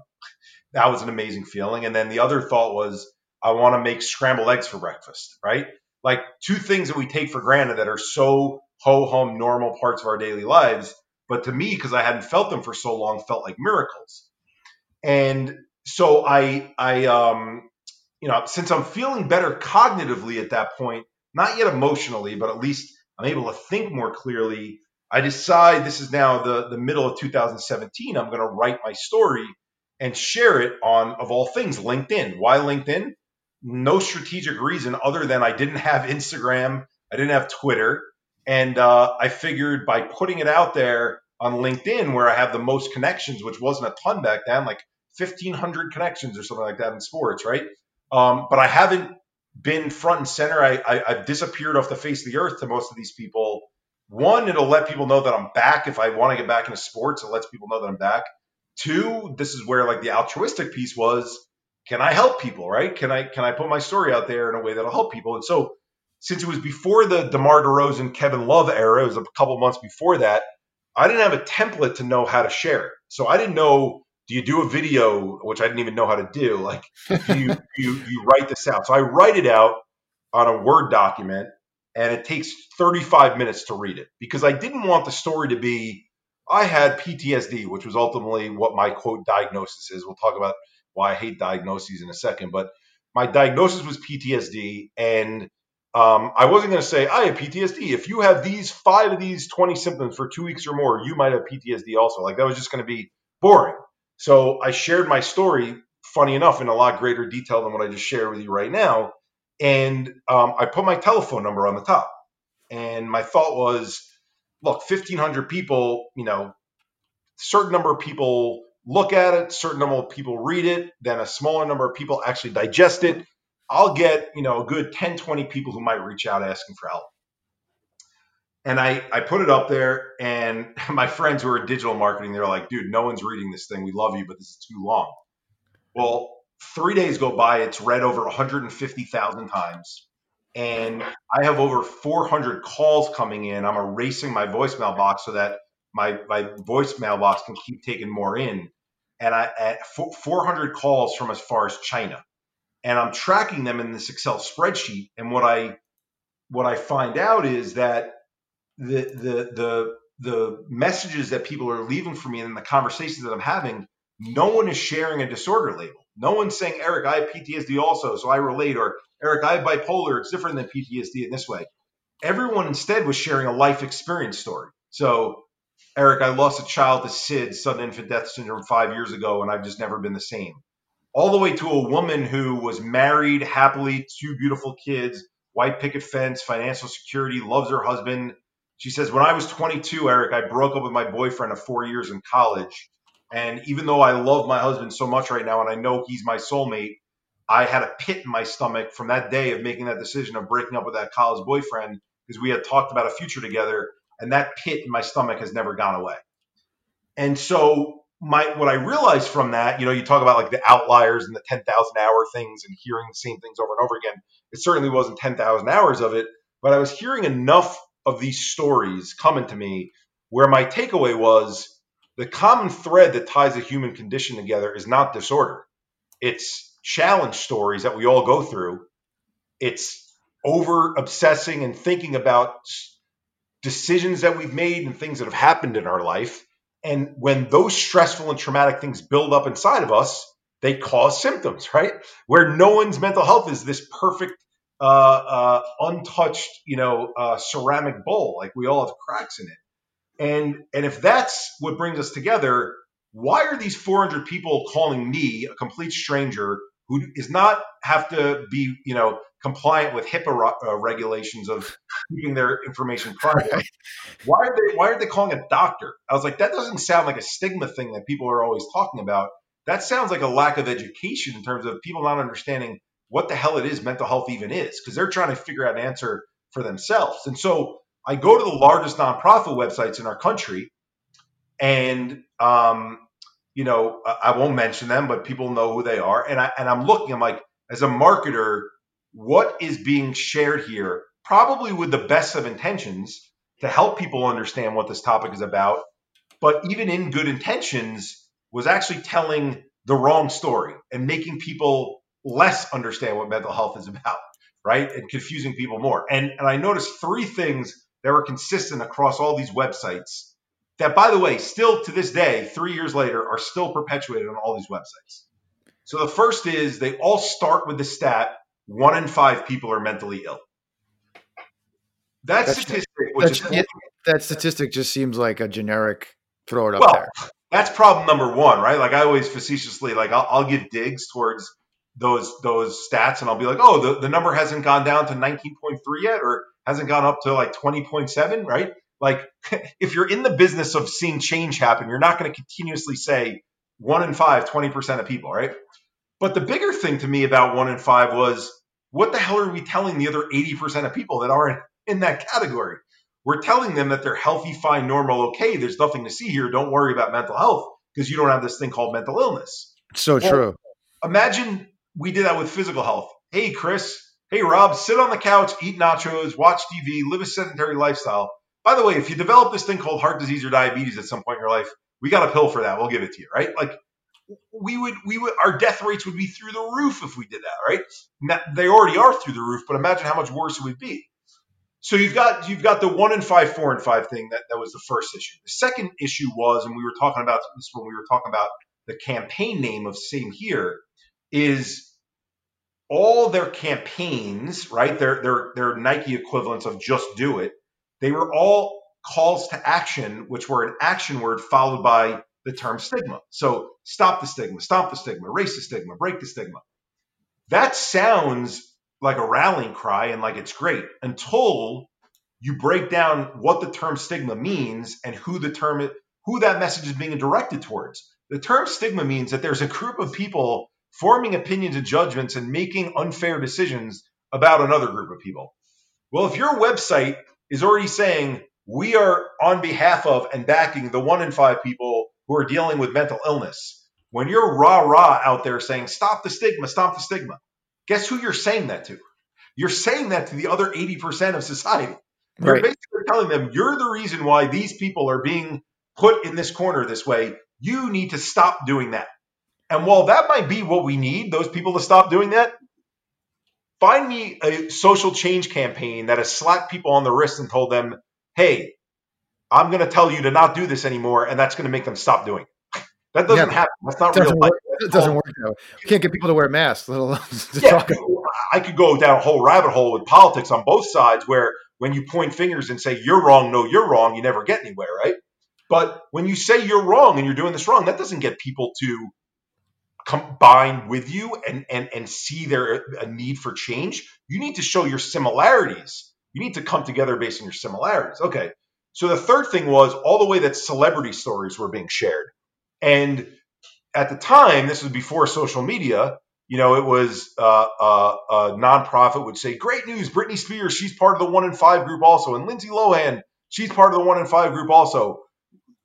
That was an amazing feeling. And then the other thought was, I want to make scrambled eggs for breakfast, right? Like two things that we take for granted that are so ho hum normal parts of our daily lives, but to me, because I hadn't felt them for so long, felt like miracles. And so I I um you know since I'm feeling better cognitively at that point, not yet emotionally, but at least I'm able to think more clearly. I decide this is now the, the middle of 2017. I'm going to write my story and share it on, of all things, LinkedIn. Why LinkedIn? No strategic reason other than I didn't have Instagram, I didn't have Twitter. And uh, I figured by putting it out there on LinkedIn, where I have the most connections, which wasn't a ton back then, like 1,500 connections or something like that in sports, right? Um, but I haven't been front and center. I, I, I've disappeared off the face of the earth to most of these people one, it'll let people know that I'm back. If I want to get back into sports, it lets people know that I'm back. Two, this is where like the altruistic piece was, can I help people, right? Can I can I put my story out there in a way that'll help people? And so since it was before the DeMar DeRozan, Kevin Love era, it was a couple months before that, I didn't have a template to know how to share it. So I didn't know, do you do a video, which I didn't even know how to do? Like, do you, you, you write this out? So I write it out on a Word document and it takes 35 minutes to read it because I didn't want the story to be I had PTSD, which was ultimately what my quote diagnosis is. We'll talk about why I hate diagnoses in a second, but my diagnosis was PTSD, and um, I wasn't going to say I have PTSD. If you have these five of these 20 symptoms for two weeks or more, you might have PTSD also. Like that was just going to be boring. So I shared my story, funny enough, in a lot greater detail than what I just shared with you right now. And um, I put my telephone number on the top. And my thought was, look, 1,500 people, you know, certain number of people look at it, certain number of people read it, then a smaller number of people actually digest it. I'll get, you know, a good 10, 20 people who might reach out asking for help. And I, I put it up there, and my friends who are digital marketing, they're like, dude, no one's reading this thing. We love you, but this is too long. Well, three days go by, it's read over 150,000 times. And I have over 400 calls coming in. I'm erasing my voicemail box so that my, my voicemail box can keep taking more in. And I at 400 calls from as far as China. And I'm tracking them in this Excel spreadsheet. And what I what I find out is that the the the the messages that people are leaving for me and the conversations that I'm having, no one is sharing a disorder label. No one's saying, Eric, I have PTSD also, so I relate, or Eric, I have bipolar, it's different than PTSD in this way. Everyone instead was sharing a life experience story. So, Eric, I lost a child to SID, sudden infant death syndrome, five years ago, and I've just never been the same. All the way to a woman who was married happily, two beautiful kids, white picket fence, financial security, loves her husband. She says, When I was 22, Eric, I broke up with my boyfriend of four years in college. And even though I love my husband so much right now and I know he's my soulmate, I had a pit in my stomach from that day of making that decision of breaking up with that college boyfriend because we had talked about a future together. And that pit in my stomach has never gone away. And so my what I realized from that, you know, you talk about like the outliers and the 10,000 hour things and hearing the same things over and over again. It certainly wasn't 10,000 hours of it, but I was hearing enough of these stories coming to me where my takeaway was the common thread that ties the human condition together is not disorder. It's challenge stories that we all go through. It's over obsessing and thinking about decisions that we've made and things that have happened in our life. And when those stressful and traumatic things build up inside of us, they cause symptoms, right? Where no one's mental health is this perfect, uh, uh, untouched, you know, uh, ceramic bowl. Like we all have cracks in it. And and if that's what brings us together, why are these 400 people calling me, a complete stranger, who is not have to be, you know, compliant with HIPAA uh, regulations of keeping their information private. Why are they Why are they calling a doctor? I was like, that doesn't sound like a stigma thing that people are always talking about. That sounds like a lack of education in terms of people not understanding what the hell it is mental health even is, because they're trying to figure out an answer for themselves. And so I go to the largest nonprofit websites in our country, and um, you know, I won't mention them, but people know who they are. And I and I'm looking, I'm like, as a marketer, what is being shared here, probably with the best of intentions to help people understand what this topic is about, but even in good intentions, was actually telling the wrong story and making people less understand what mental health is about, right? And confusing people more. And and I noticed three things that were consistent across all these websites that, by the way, still to this day, three years later, are still perpetuated on all these websites. So the first is they all start with the stat one in five people are mentally ill. That that's, statistic, which is that statistic just seems like a generic throw it up well, there. That's problem number one, right? Like I always facetiously like I'll, I'll give digs towards those those stats, and I'll be like, oh, the, the number hasn't gone down to 19.3 yet, or hasn't gone up to like 20.7, right? Like if you're in the business of seeing change happen, you're not going to continuously say one in five, 20% of people, right? But the bigger thing to me about one in five was what the hell are we telling the other 80% of people that aren't in that category? We're telling them that they're healthy, fine, normal, okay. There's nothing to see here. Don't worry about mental health because you don't have this thing called mental illness. So well, true. Imagine we did that with physical health. Hey, Chris. Hey, Rob, sit on the couch, eat nachos, watch TV, live a sedentary lifestyle. By the way, if you develop this thing called heart disease or diabetes at some point in your life, we got a pill for that. We'll give it to you, right? Like we would we would our death rates would be through the roof if we did that, right? They already are through the roof, but imagine how much worse it would be. So you've got you've got the one in five, four and five thing that that was the first issue. The second issue was, and we were talking about this when we were talking about the campaign name of Same Here, is all their campaigns, right? Their their their Nike equivalents of just do it. They were all calls to action, which were an action word followed by the term stigma. So stop the stigma, stop the stigma, erase the stigma, break the stigma. That sounds like a rallying cry and like it's great until you break down what the term stigma means and who the term who that message is being directed towards. The term stigma means that there's a group of people forming opinions and judgments and making unfair decisions about another group of people. Well, if your website is already saying we are on behalf of and backing the one in five people who are dealing with mental illness. When you're rah rah out there saying, stop the stigma, stop the stigma, guess who you're saying that to? You're saying that to the other 80% of society. You're right. basically telling them, you're the reason why these people are being put in this corner this way. You need to stop doing that. And while that might be what we need, those people to stop doing that, find me a social change campaign that has slapped people on the wrist and told them, hey, I'm going to tell you to not do this anymore, and that's going to make them stop doing it. That doesn't yeah, happen. That's not real life. It doesn't work way. You can't get people to wear masks, let alone yeah, I could go down a whole rabbit hole with politics on both sides where when you point fingers and say you're wrong, no, you're wrong, you never get anywhere, right? But when you say you're wrong and you're doing this wrong, that doesn't get people to combine with you and and and see their a need for change. You need to show your similarities. You need to come together based on your similarities. Okay. So the third thing was all the way that celebrity stories were being shared. And at the time, this was before social media, you know, it was uh, uh, a nonprofit would say, Great news, Britney Spears, she's part of the one in five group also. And Lindsay Lohan, she's part of the one in five group also.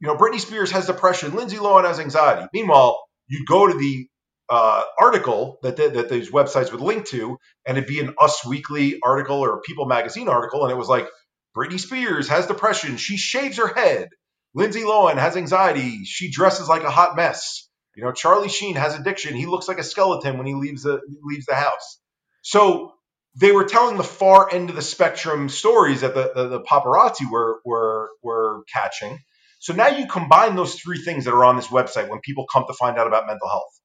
You know, Britney Spears has depression, Lindsay Lohan has anxiety. Meanwhile, you'd go to the uh, article that, th- that these websites would link to, and it'd be an Us Weekly article or a People Magazine article, and it was like, Britney Spears has depression. She shaves her head. Lindsay Lohan has anxiety. She dresses like a hot mess. You know, Charlie Sheen has addiction. He looks like a skeleton when he leaves the leaves the house. So they were telling the far end of the spectrum stories that the, the, the paparazzi were, were, were catching. So now you combine those three things that are on this website when people come to find out about mental health.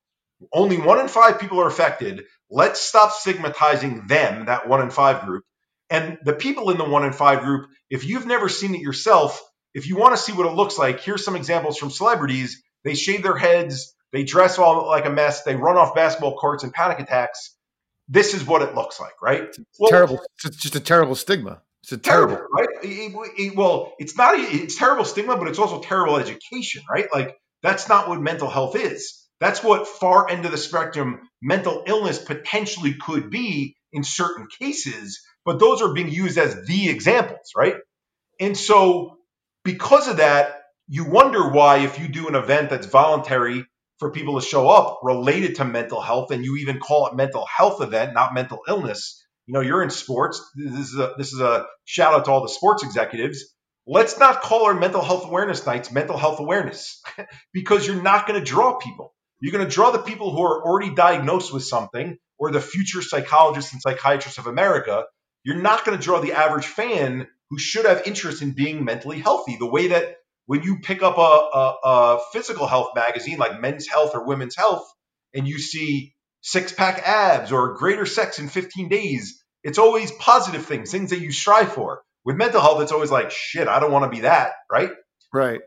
Only one in five people are affected. Let's stop stigmatizing them, that one in five group. And the people in the one in five group, if you've never seen it yourself, if you want to see what it looks like, here's some examples from celebrities. They shave their heads, they dress all like a mess, they run off basketball courts in panic attacks. This is what it looks like, right? Well, terrible. It's just a terrible stigma. It's a terrible, terrible right? It, it, well, it's not. A, It's terrible stigma, but it's also terrible education, right? Like that's not what mental health is. That's what far end of the spectrum mental illness potentially could be in certain cases, but those are being used as the examples, right? And so, because of that, you wonder why, if you do an event that's voluntary for people to show up related to mental health, and you even call it mental health event, not mental illness. You know, you're in sports. This is a this is a shout out to all the sports executives. Let's not call our mental health awareness nights mental health awareness because you're not going to draw people. You're going to draw the people who are already diagnosed with something or the future psychologists and psychiatrists of America. You're not going to draw the average fan who should have interest in being mentally healthy. The way that when you pick up a, a, a physical health magazine like Men's Health or Women's Health and you see six pack abs or greater sex in 15 days, it's always positive things, things that you strive for. With mental health, it's always like, shit, I don't want to be that, right? Right.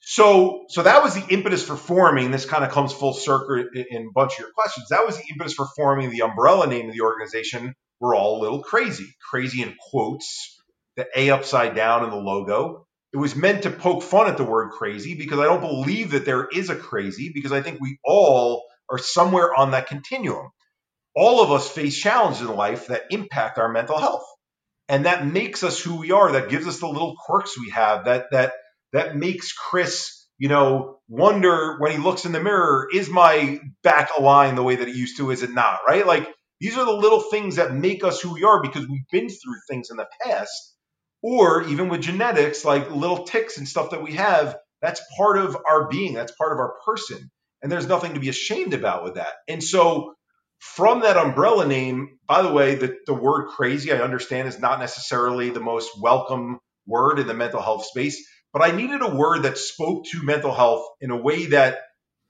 So, so that was the impetus for forming. This kind of comes full circle in, in a bunch of your questions. That was the impetus for forming the umbrella name of the organization. We're all a little crazy, crazy in quotes, the A upside down in the logo. It was meant to poke fun at the word crazy because I don't believe that there is a crazy because I think we all are somewhere on that continuum. All of us face challenges in life that impact our mental health. And that makes us who we are. That gives us the little quirks we have that that that makes Chris, you know, wonder when he looks in the mirror, is my back aligned the way that it used to? Is it not? Right? Like these are the little things that make us who we are because we've been through things in the past, or even with genetics, like little ticks and stuff that we have. That's part of our being. That's part of our person. And there's nothing to be ashamed about with that. And so, from that umbrella name, by the way, the, the word crazy, I understand, is not necessarily the most welcome word in the mental health space but I needed a word that spoke to mental health in a way that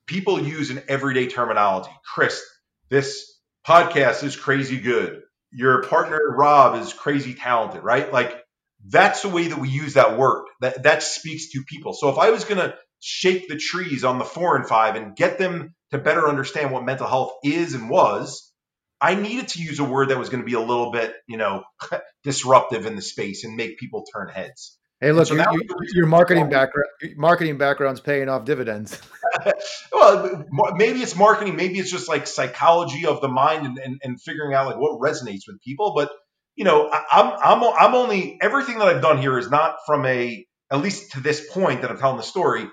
people use in everyday terminology. Chris, this podcast is crazy good. Your partner Rob is crazy talented, right? Like that's the way that we use that word. That that speaks to people. So if I was going to shake the trees on the 4 and 5 and get them to better understand what mental health is and was, I needed to use a word that was going to be a little bit, you know, disruptive in the space and make people turn heads. Hey, look, so you, you, your marketing background, marketing background's paying off dividends. well, maybe it's marketing, maybe it's just like psychology of the mind and, and, and figuring out like what resonates with people. But you know, I, I'm I'm I'm only everything that I've done here is not from a at least to this point that I'm telling the story,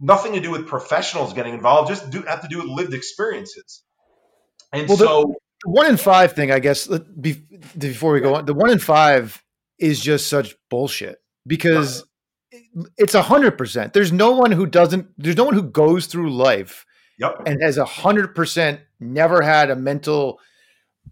nothing to do with professionals getting involved. Just do have to do with lived experiences. And well, so, the one in five thing, I guess, before we go on, the one in five is just such bullshit because it's a hundred percent. There's no one who doesn't. There's no one who goes through life yep. and has a hundred percent never had a mental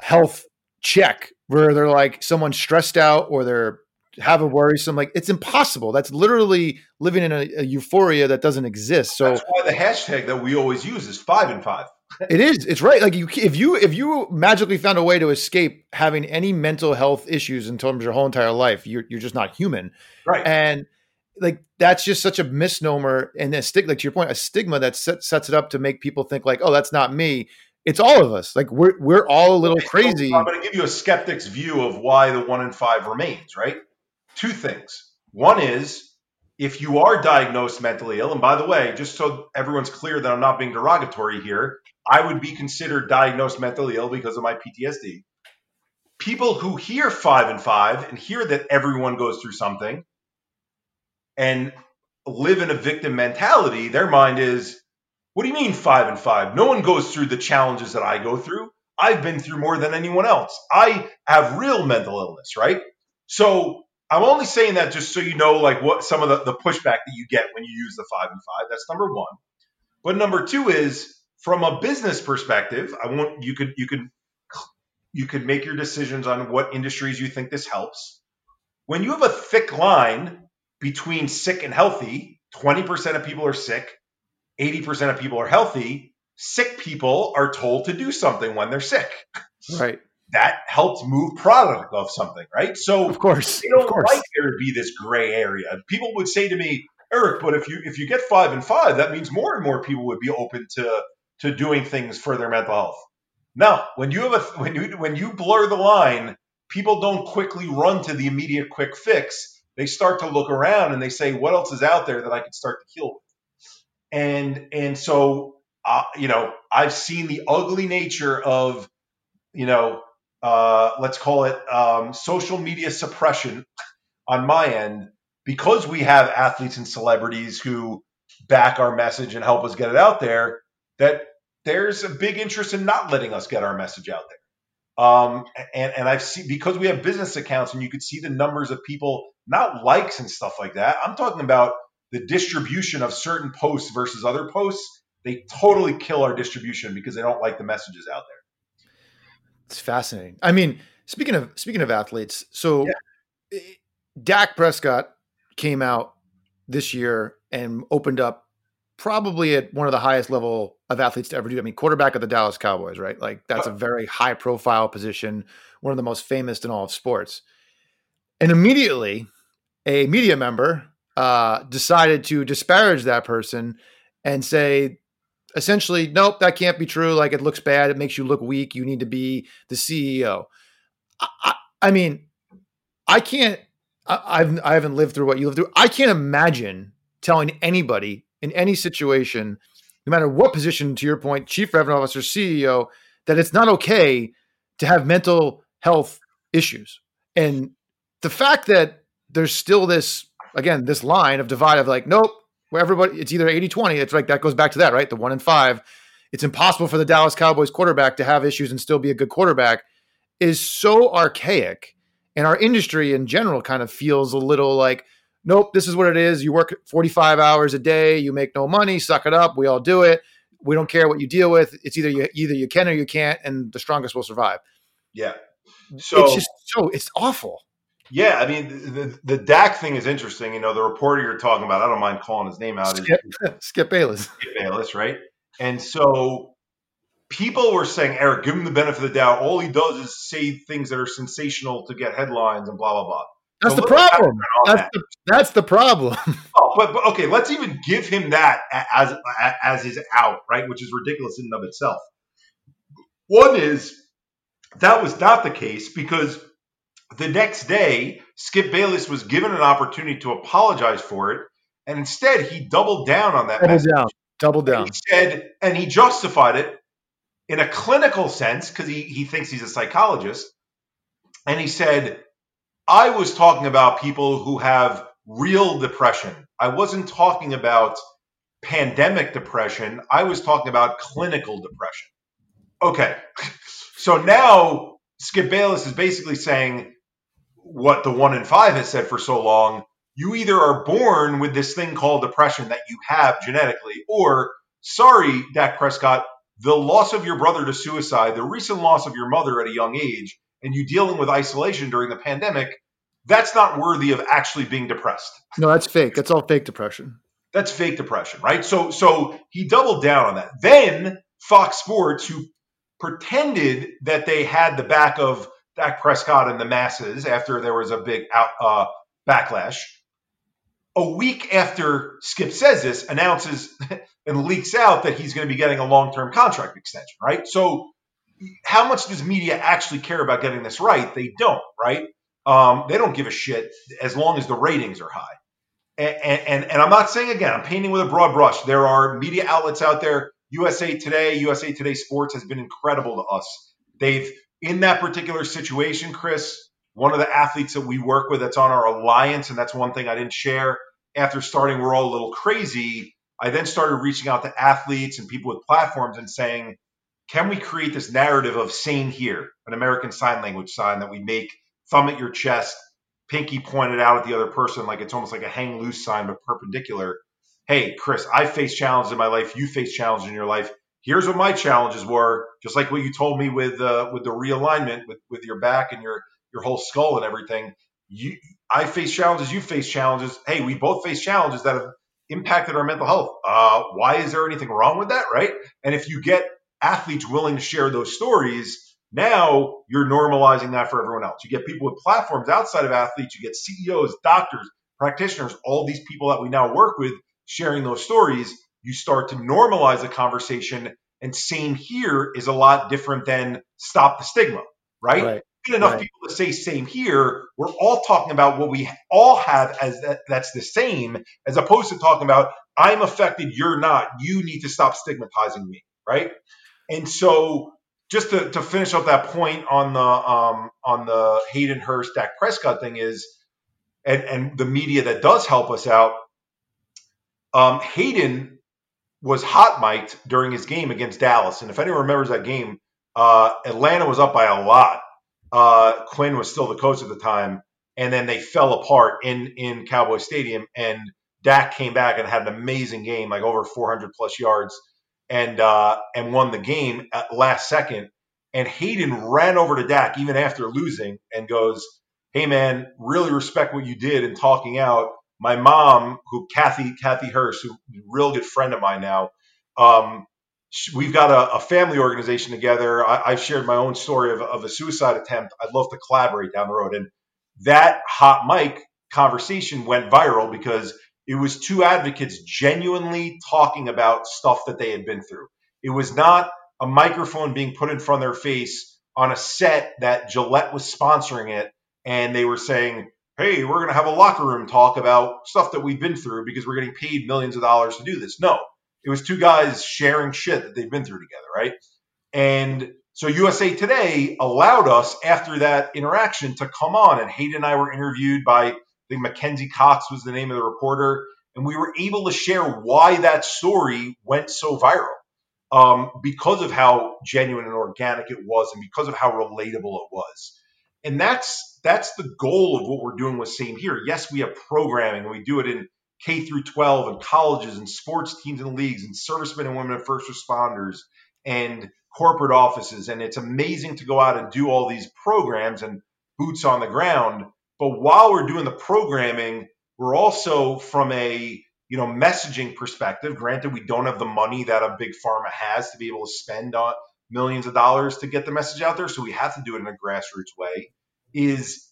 health check where they're like someone stressed out or they're have a worrisome like it's impossible that's literally living in a, a euphoria that doesn't exist so that's why the hashtag that we always use is five and five it is it's right like you if you if you magically found a way to escape having any mental health issues in terms of your whole entire life you're, you're just not human Right. And like that's just such a misnomer and a stick like to your point, a stigma that set, sets it up to make people think like, oh, that's not me. It's all of us. Like we're we're all a little crazy. I'm going to give you a skeptic's view of why the one in five remains. Right. Two things. One is if you are diagnosed mentally ill, and by the way, just so everyone's clear that I'm not being derogatory here, I would be considered diagnosed mentally ill because of my PTSD. People who hear five and five and hear that everyone goes through something and live in a victim mentality, their mind is, what do you mean five and five? No one goes through the challenges that I go through. I've been through more than anyone else. I have real mental illness, right? So I'm only saying that just so you know, like what some of the, the pushback that you get when you use the five and five. That's number one. But number two is from a business perspective, I want you could you could you could make your decisions on what industries you think this helps. When you have a thick line between sick and healthy, 20% of people are sick, 80% of people are healthy. Sick people are told to do something when they're sick. Right. That helps move product of something, right? So of course, they don't of course. like there to be this gray area. People would say to me, Eric, but if you if you get five and five, that means more and more people would be open to to doing things for their mental health. No, when you have a when you when you blur the line, people don't quickly run to the immediate quick fix. They start to look around and they say, "What else is out there that I can start to heal with?" And and so uh, you know, I've seen the ugly nature of you know, uh, let's call it um, social media suppression on my end because we have athletes and celebrities who back our message and help us get it out there. That there's a big interest in not letting us get our message out there. Um, and, and I've seen because we have business accounts and you could see the numbers of people, not likes and stuff like that. I'm talking about the distribution of certain posts versus other posts. They totally kill our distribution because they don't like the messages out there. It's fascinating. I mean, speaking of speaking of athletes, so yeah. Eh, Dak Prescott came out this year and opened up probably at one of the highest level of athletes to ever do. I mean, quarterback of the Dallas Cowboys, right? Like that's a very high profile position, one of the most famous in all of sports. And immediately, a media member uh, decided to disparage that person and say, essentially, nope, that can't be true. Like it looks bad. It makes you look weak. You need to be the CEO. I, I, mean, I can't. I, I've I haven't lived through what you lived through. I can't imagine telling anybody in any situation, no matter what position, to your point, chief revenue officer, CEO, that it's not okay to have mental health issues. And the fact that there's still this, again, this line of divide of like, nope, where everybody, it's either 80 20. It's like that goes back to that, right? The one in five. It's impossible for the Dallas Cowboys quarterback to have issues and still be a good quarterback is so archaic. And our industry in general kind of feels a little like, nope, this is what it is. You work 45 hours a day, you make no money, suck it up. We all do it. We don't care what you deal with. It's either you either you can or you can't, and the strongest will survive. Yeah. So it's just so it's awful. Yeah, I mean the, the, the Dak thing is interesting. You know, the reporter you're talking about, I don't mind calling his name out. Skip, Skip Bayless. Skip Bayless, right? And so people were saying, Eric, give him the benefit of the doubt. All he does is say things that are sensational to get headlines and blah blah blah. That's so the problem. That's, that. the, that's the problem. oh, but, but okay, let's even give him that as as his out, right? Which is ridiculous in and of itself. One is that was not the case because the next day, Skip Bayless was given an opportunity to apologize for it, and instead he doubled down on that. Double message. down. Double down. And he said, and he justified it in a clinical sense because he he thinks he's a psychologist, and he said I was talking about people who have real depression. I wasn't talking about pandemic depression. I was talking about clinical depression. Okay. So now Skip Bayless is basically saying what the one in five has said for so long. You either are born with this thing called depression that you have genetically, or sorry, Dak Prescott, the loss of your brother to suicide, the recent loss of your mother at a young age, and you dealing with isolation during the pandemic, that's not worthy of actually being depressed. No, that's fake. That's all fake depression. That's fake depression, right? So so he doubled down on that. Then Fox Sports, who pretended that they had the back of Dak Prescott and the masses after there was a big out, uh, backlash, a week after Skip says this, announces and leaks out that he's going to be getting a long-term contract extension, right? So how much does media actually care about getting this right? They don't, right? Um, they don't give a shit as long as the ratings are high. And, and, and I'm not saying again, I'm painting with a broad brush. There are media outlets out there. USA Today, USA Today Sports has been incredible to us. They've, in that particular situation, Chris, one of the athletes that we work with that's on our alliance, and that's one thing I didn't share. After starting, we're all a little crazy. I then started reaching out to athletes and people with platforms and saying, can we create this narrative of same here, an American Sign Language sign that we make thumb at your chest, pinky pointed out at the other person, like it's almost like a hang loose sign, but perpendicular. Hey, Chris, I face challenges in my life. You face challenges in your life. Here's what my challenges were, just like what you told me with uh, with the realignment with with your back and your your whole skull and everything. You, I face challenges, you face challenges. Hey, we both face challenges that have impacted our mental health. Uh, why is there anything wrong with that, right? And if you get athletes willing to share those stories, now you're normalizing that for everyone else. You get people with platforms outside of athletes, you get CEOs, doctors, practitioners, all these people that we now work with sharing those stories. You start to normalize the conversation. And same here is a lot different than stop the stigma, right? right. Enough right. people to say same here. We're all talking about what we all have as that, that's the same, as opposed to talking about I'm affected, you're not. You need to stop stigmatizing me, right? And so just to, to finish up that point on the um, on the Hayden Hurst Dak Prescott thing is, and and the media that does help us out. Um, Hayden was hot mic'd during his game against Dallas, and if anyone remembers that game, uh, Atlanta was up by a lot. Uh, Quinn was still the coach at the time, and then they fell apart in in Cowboy Stadium, and Dak came back and had an amazing game, like over 400 plus yards and uh, and won the game at last second. And Hayden ran over to Dak even after losing and goes, "Hey man, really respect what you did in talking out." My mom, who Kathy Kathy Hurst, who real good friend of mine now, um, we've got a, a, family organization together. I, have shared my own story of, of a suicide attempt. I'd love to collaborate down the road, and that hot mic conversation went viral because it was two advocates genuinely talking about stuff that they had been through. It was not a microphone being put in front of their face on a set that Gillette was sponsoring it. And they were saying, hey, we're going to have a locker room talk about stuff that we've been through because we're getting paid millions of dollars to do this. No, it was two guys sharing shit that they've been through together, right? And so USA Today allowed us after that interaction to come on, and Hayden and I were interviewed by I think Mackenzie Cox was the name of the reporter, and we were able to share why that story went so viral um, because of how genuine and organic it was, and because of how relatable it was. And that's that's the goal of what we're doing with Same Here. Yes, we have programming, and we do it in K through 12 and colleges and sports teams and leagues and servicemen and women and first responders and corporate offices. And it's amazing to go out and do all these programs and boots on the ground. But while we're doing the programming, we're also from a you know messaging perspective. Granted, we don't have the money that a big pharma has to be able to spend on millions of dollars to get the message out there, so we have to do it in a grassroots way. Is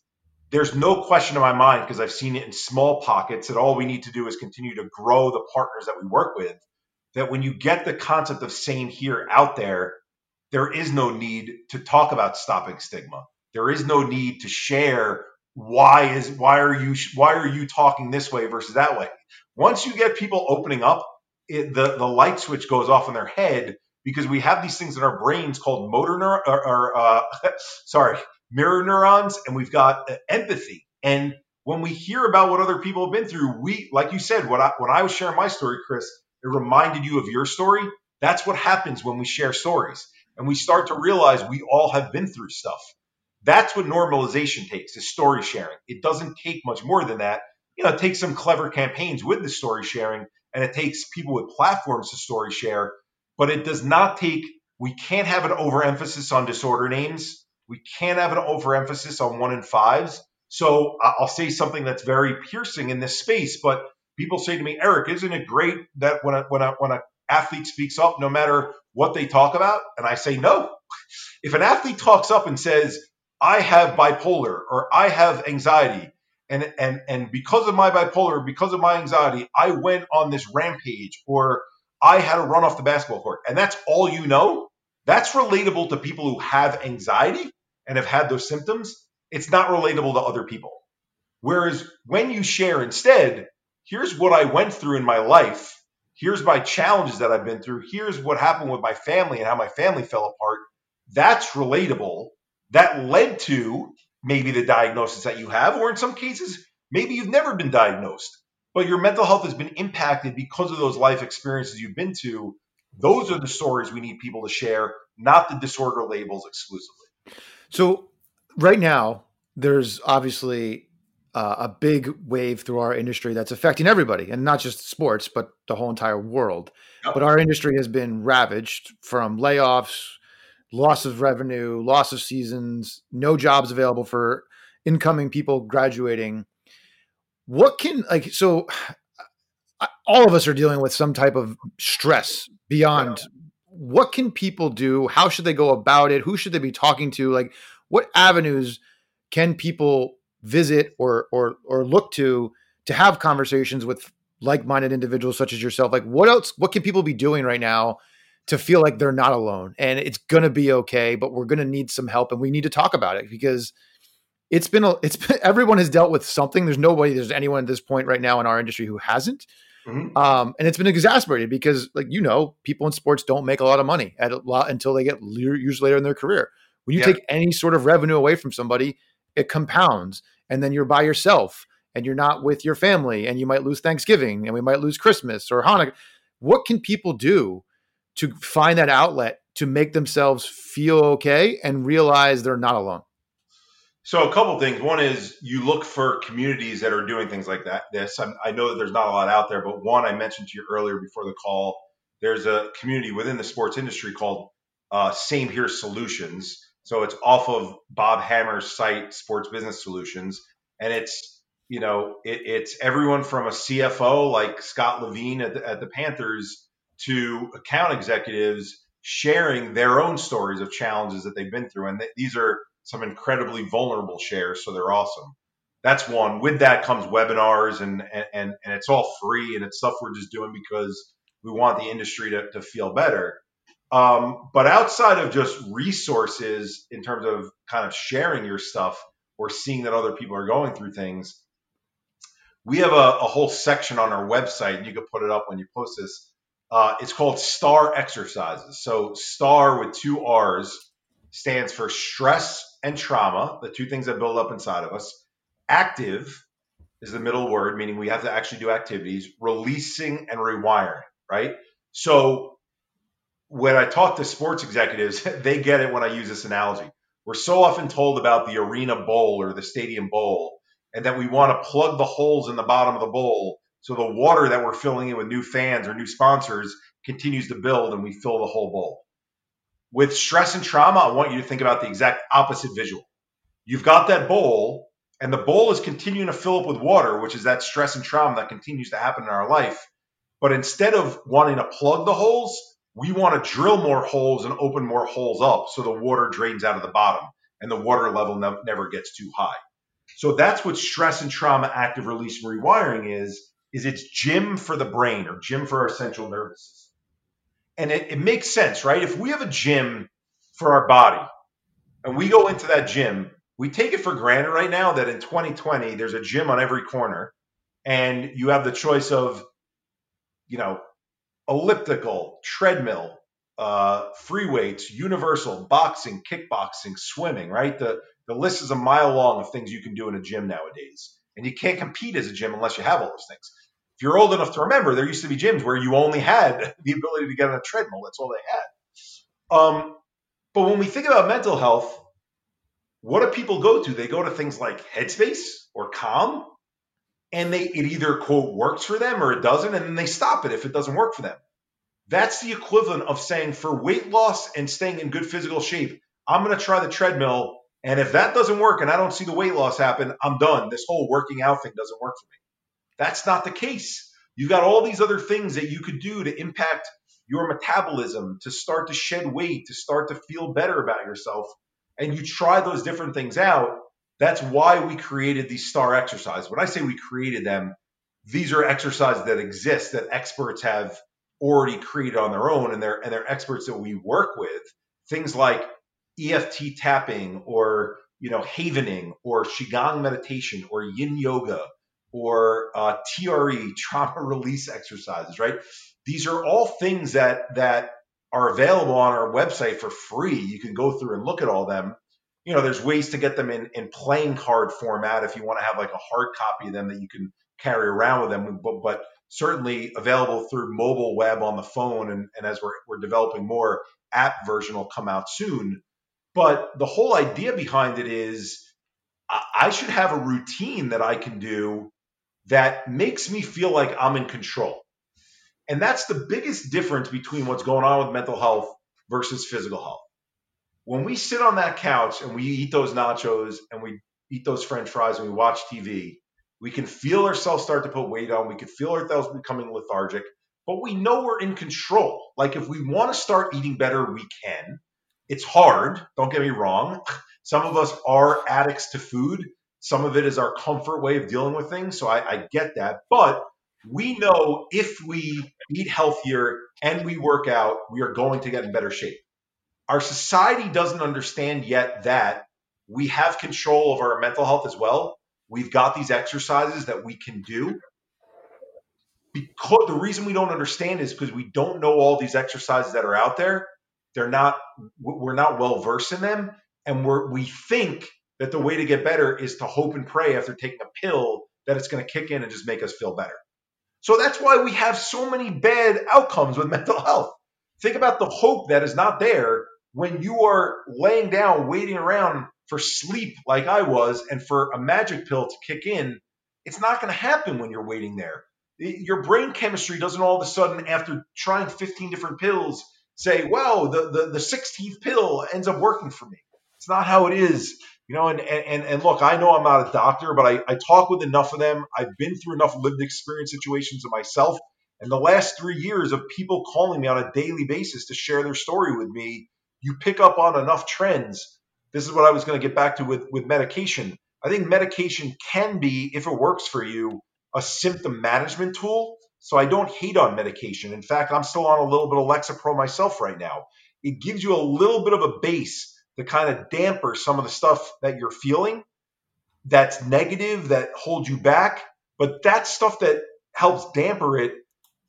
there's no question in my mind because I've seen it in small pockets that all we need to do is continue to grow the partners that we work with. That when you get the concept of same here out there, there is no need to talk about stopping stigma. There is no need to share why is why are you why are you talking this way versus that way once you get people opening up it, the the light switch goes off in their head because we have these things in our brains called motor neur- or, or uh, sorry mirror neurons and we've got uh, empathy and when we hear about what other people have been through we like you said when I, when I was sharing my story chris it reminded you of your story that's what happens when we share stories and we start to realize we all have been through stuff that's what normalization takes is story sharing. It doesn't take much more than that. You know, it takes some clever campaigns with the story sharing and it takes people with platforms to story share, but it does not take, we can't have an overemphasis on disorder names. We can't have an overemphasis on one in fives. So I'll say something that's very piercing in this space, but people say to me, Eric, isn't it great that when a, when a, when an athlete speaks up, no matter what they talk about? And I say, no. If an athlete talks up and says, I have bipolar or I have anxiety. And, and, and because of my bipolar, because of my anxiety, I went on this rampage or I had to run off the basketball court. And that's all you know. That's relatable to people who have anxiety and have had those symptoms. It's not relatable to other people. Whereas when you share instead, here's what I went through in my life. Here's my challenges that I've been through. Here's what happened with my family and how my family fell apart. That's relatable that led to maybe the diagnosis that you have, or in some cases, maybe you've never been diagnosed, but your mental health has been impacted because of those life experiences you've been to. Those are the stories we need people to share, not the disorder labels exclusively. So, right now, there's obviously uh, a big wave through our industry that's affecting everybody, and not just sports, but the whole entire world. Yep. But our industry has been ravaged from layoffs, loss of revenue, loss of seasons, no jobs available for incoming people graduating. What can like so? All of us are dealing with some type of stress beyond. What can people do? How should they go about it? Who should they be talking to? Like, what avenues can people visit or or or look to to have conversations with like-minded individuals such as yourself like what else what can people be doing right now to feel like they're not alone and it's to be okay but we're to need some help and we need to talk about it because it's been a, it's been, everyone has dealt with something there's nobody there's anyone at this point right now in our industry who hasn't mm-hmm. um, and it's been exasperated because like you know people in sports don't make a lot of money at a lot until they get usually later in their career when you yeah. take any sort of revenue away from somebody it compounds and then you're by yourself and you're not with your family and you might lose Thanksgiving and we might lose Christmas or Hanukkah. What can people do to find that outlet to make themselves feel okay and realize they're not alone? So a couple things. One is you look for communities that are doing things like that. This I'm, i know that there's not a lot out there, but one I mentioned to you earlier before the call. There's a community within the sports industry called uh, Same Here Solutions, so it's off of Bob Hamer's site, Sports Business Solutions, and it's you know it, it's everyone from a CFO like Scott Levine at the, at the Panthers to account executives sharing their own stories of challenges that they've been through, and th- these are some incredibly vulnerable shares, so they're awesome. That's one. With that comes webinars, and and and it's all free, and it's stuff we're just doing because we want the industry to, to feel better. Um, but outside of just resources in terms of kind of sharing your stuff or seeing that other people are going through things, we have a, a whole section on our website, and you can put it up when you post this. Uh, it's called STAR exercises. So STAR with two R's stands for stress and trauma, the two things that build up inside of us. Active is the middle word, meaning we have to actually do activities. Releasing and rewiring, right? So when I talk to sports executives, they get it when I use this analogy. We're so often told about the arena bowl or the stadium bowl, and that we want to plug the holes in the bottom of the bowl so the water that we're filling in with new fans or new sponsors continues to build and we fill the whole bowl. With stress and trauma, I want you to think about the exact opposite visual. You've got that bowl, and the bowl is continuing to fill up with water, which is that stress and trauma that continues to happen in our life. But instead of wanting to plug the holes, we want to drill more holes and open more holes up so the water drains out of the bottom and the water level ne- never gets too high. So that's what stress and trauma active release and rewiring is, is it's gym for the brain or gym for our central nervous system. And it, it makes sense, right? If we have a gym for our body and we go into that gym, we take it for granted right now that in 2020 there's a gym on every corner and you have the choice of you know elliptical, treadmill, uh, free weights, universal, boxing, kickboxing, swimming, right? The, the list is a mile long of things you can do in a gym nowadays. And you can't compete as a gym unless you have all those things. If you're old enough to remember, there used to be gyms where you only had the ability to get on a treadmill. That's all they had. Um, but when we think about mental health, what do people go to? They go to things like Headspace or Calm and they it either quote works for them or it doesn't and then they stop it if it doesn't work for them that's the equivalent of saying for weight loss and staying in good physical shape i'm going to try the treadmill and if that doesn't work and i don't see the weight loss happen i'm done this whole working out thing doesn't work for me that's not the case You've got all these other things that you could do to impact your metabolism to start to shed weight to start to feel better about yourself and you try those different things out that's why we created these star exercises. When I say we created them, these are exercises that exist that experts have already created on their own and they're and they're experts that we work with. Things like EFT tapping or you know havening or qigong meditation or yin yoga or uh, TRE trauma release exercises, right? These are all things that that are available on our website for free. You can go through and look at all them you know, there's ways to get them in, in playing card format if you want to have like a hard copy of them that you can carry around with them, but, but certainly available through mobile web on the phone. And, and as we're, we're developing more, app version will come out soon. But the whole idea behind it is I should have a routine that I can do that makes me feel like I'm in control. And that's the biggest difference between what's going on with mental health versus physical health. When we sit on that couch and we eat those nachos and we eat those french fries and we watch TV, we can feel ourselves start to put weight on. We can feel ourselves becoming lethargic, but we know we're in control. Like if we want to start eating better, we can. It's hard. Don't get me wrong. Some of us are addicts to food. Some of it is our comfort way of dealing with things. So I, I get that. But we know if we eat healthier and we work out, we are going to get in better shape. Our society doesn't understand yet that we have control of our mental health as well. We've got these exercises that we can do. Because the reason we don't understand is because we don't know all these exercises that are out there. They're not we're not well versed in them and we're we think that the way to get better is to hope and pray after taking a pill that it's going to kick in and just make us feel better. So that's why we have so many bad outcomes with mental health. Think about the hope that is not there when you are laying down, waiting around for sleep like I was and for a magic pill to kick in. It's not going to happen when you're waiting there. Your brain chemistry doesn't all of a sudden, after trying 15 different pills, say, wow, the, the, the 16th pill ends up working for me. It's not how it is. You know, and, and, and look, I know I'm not a doctor, but I, I talk with enough of them. I've been through enough lived experience situations of myself. And the last three years of people calling me on a daily basis to share their story with me, you pick up on enough trends. This is what I was going to get back to with, with medication. I think medication can be, if it works for you, a symptom management tool. So I don't hate on medication. In fact, I'm still on a little bit of Lexapro myself right now. It gives you a little bit of a base to kind of damper some of the stuff that you're feeling that's negative, that holds you back. But that stuff that helps damper it,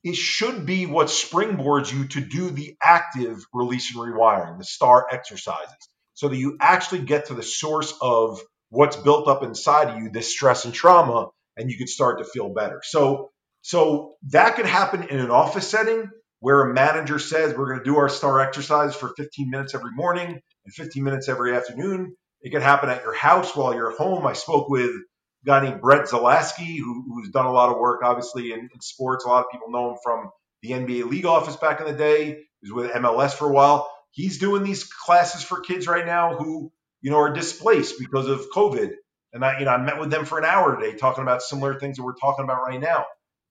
it should be what springboards you to do the active release and rewiring, the STAR exercises, so that you actually get to the source of what's built up inside of you, this stress and trauma, and you can start to feel better. So, so that could happen in an office setting where a manager says we're going to do our STAR exercise for 15 minutes every morning and 15 minutes every afternoon. It could happen at your house while you're home. I spoke with a guy named Brett Zalaski, who, who's done a lot of work, obviously, in, in, sports. A lot of people know him from the NBA league office back in the day. He was with MLS for a while. He's doing these classes for kids right now who, you know, are displaced because of COVID. And I, you know, I met with them for an hour today talking about similar things that we're talking about right now.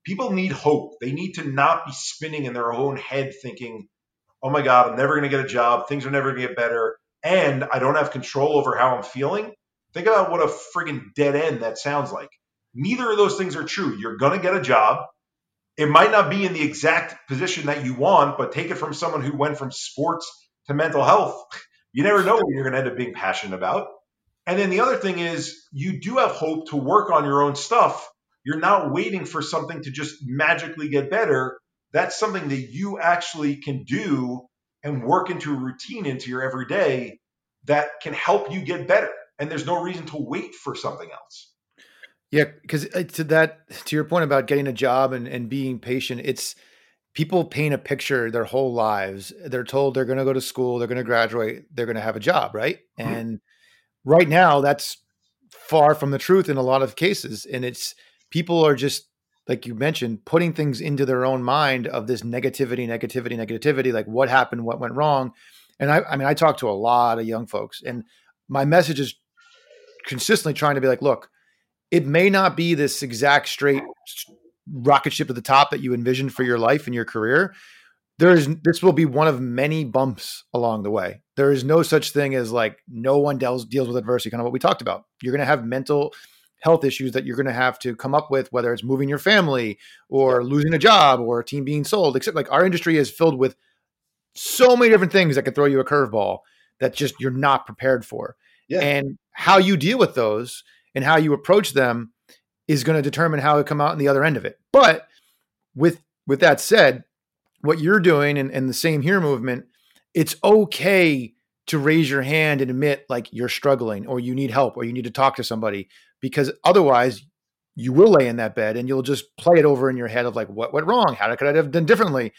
People need hope. They need to not be spinning in their own head thinking, oh my God, I'm never going to get a job. Things are never going to get better and I don't have control over how I'm feeling, think about what a friggin' dead end that sounds like. Neither of those things are true. You're going to get a job. It might not be in the exact position that you want, but take it from someone who went from sports to mental health. You never know what you're going to end up being passionate about. And then the other thing is, you do have hope to work on your own stuff. You're not waiting for something to just magically get better. That's something that you actually can do and work into a routine into your everyday that can help you get better. And there's no reason to wait for something else. Yeah, because uh, to that, to your point about getting a job and, and being patient, it's people paint a picture their whole lives. They're told they're going to go to school, they're going to graduate, they're going to have a job, right? Mm-hmm. And right now, that's far from the truth in a lot of cases. And it's people are just like you mentioned, putting things into their own mind of this negativity, negativity, negativity, like what happened, what went wrong. And I, I mean, I talk to a lot of young folks, and my message is consistently trying to be like, look, it may not be this exact straight rocket ship to the top that you envisioned for your life and your career. There is this will be one of many bumps along the way. There is no such thing as like no one deals deals with adversity, kind of what we talked about. You're going to have mental health issues that you're going to have to come up with, whether it's moving your family or yeah. losing a job or a team being sold. Except like our industry is filled with so many different things that could throw you a curveball that just you're not prepared for. Yeah. And how you deal with those and how you approach them is going to determine how it come out on the other end of it. But with with that said, what you're doing and, and the same here movement, it's okay to raise your hand and admit like you're struggling or you need help or you need to talk to somebody because otherwise you will lay in that bed and you'll just play it over in your head of like what went wrong how could i have done differently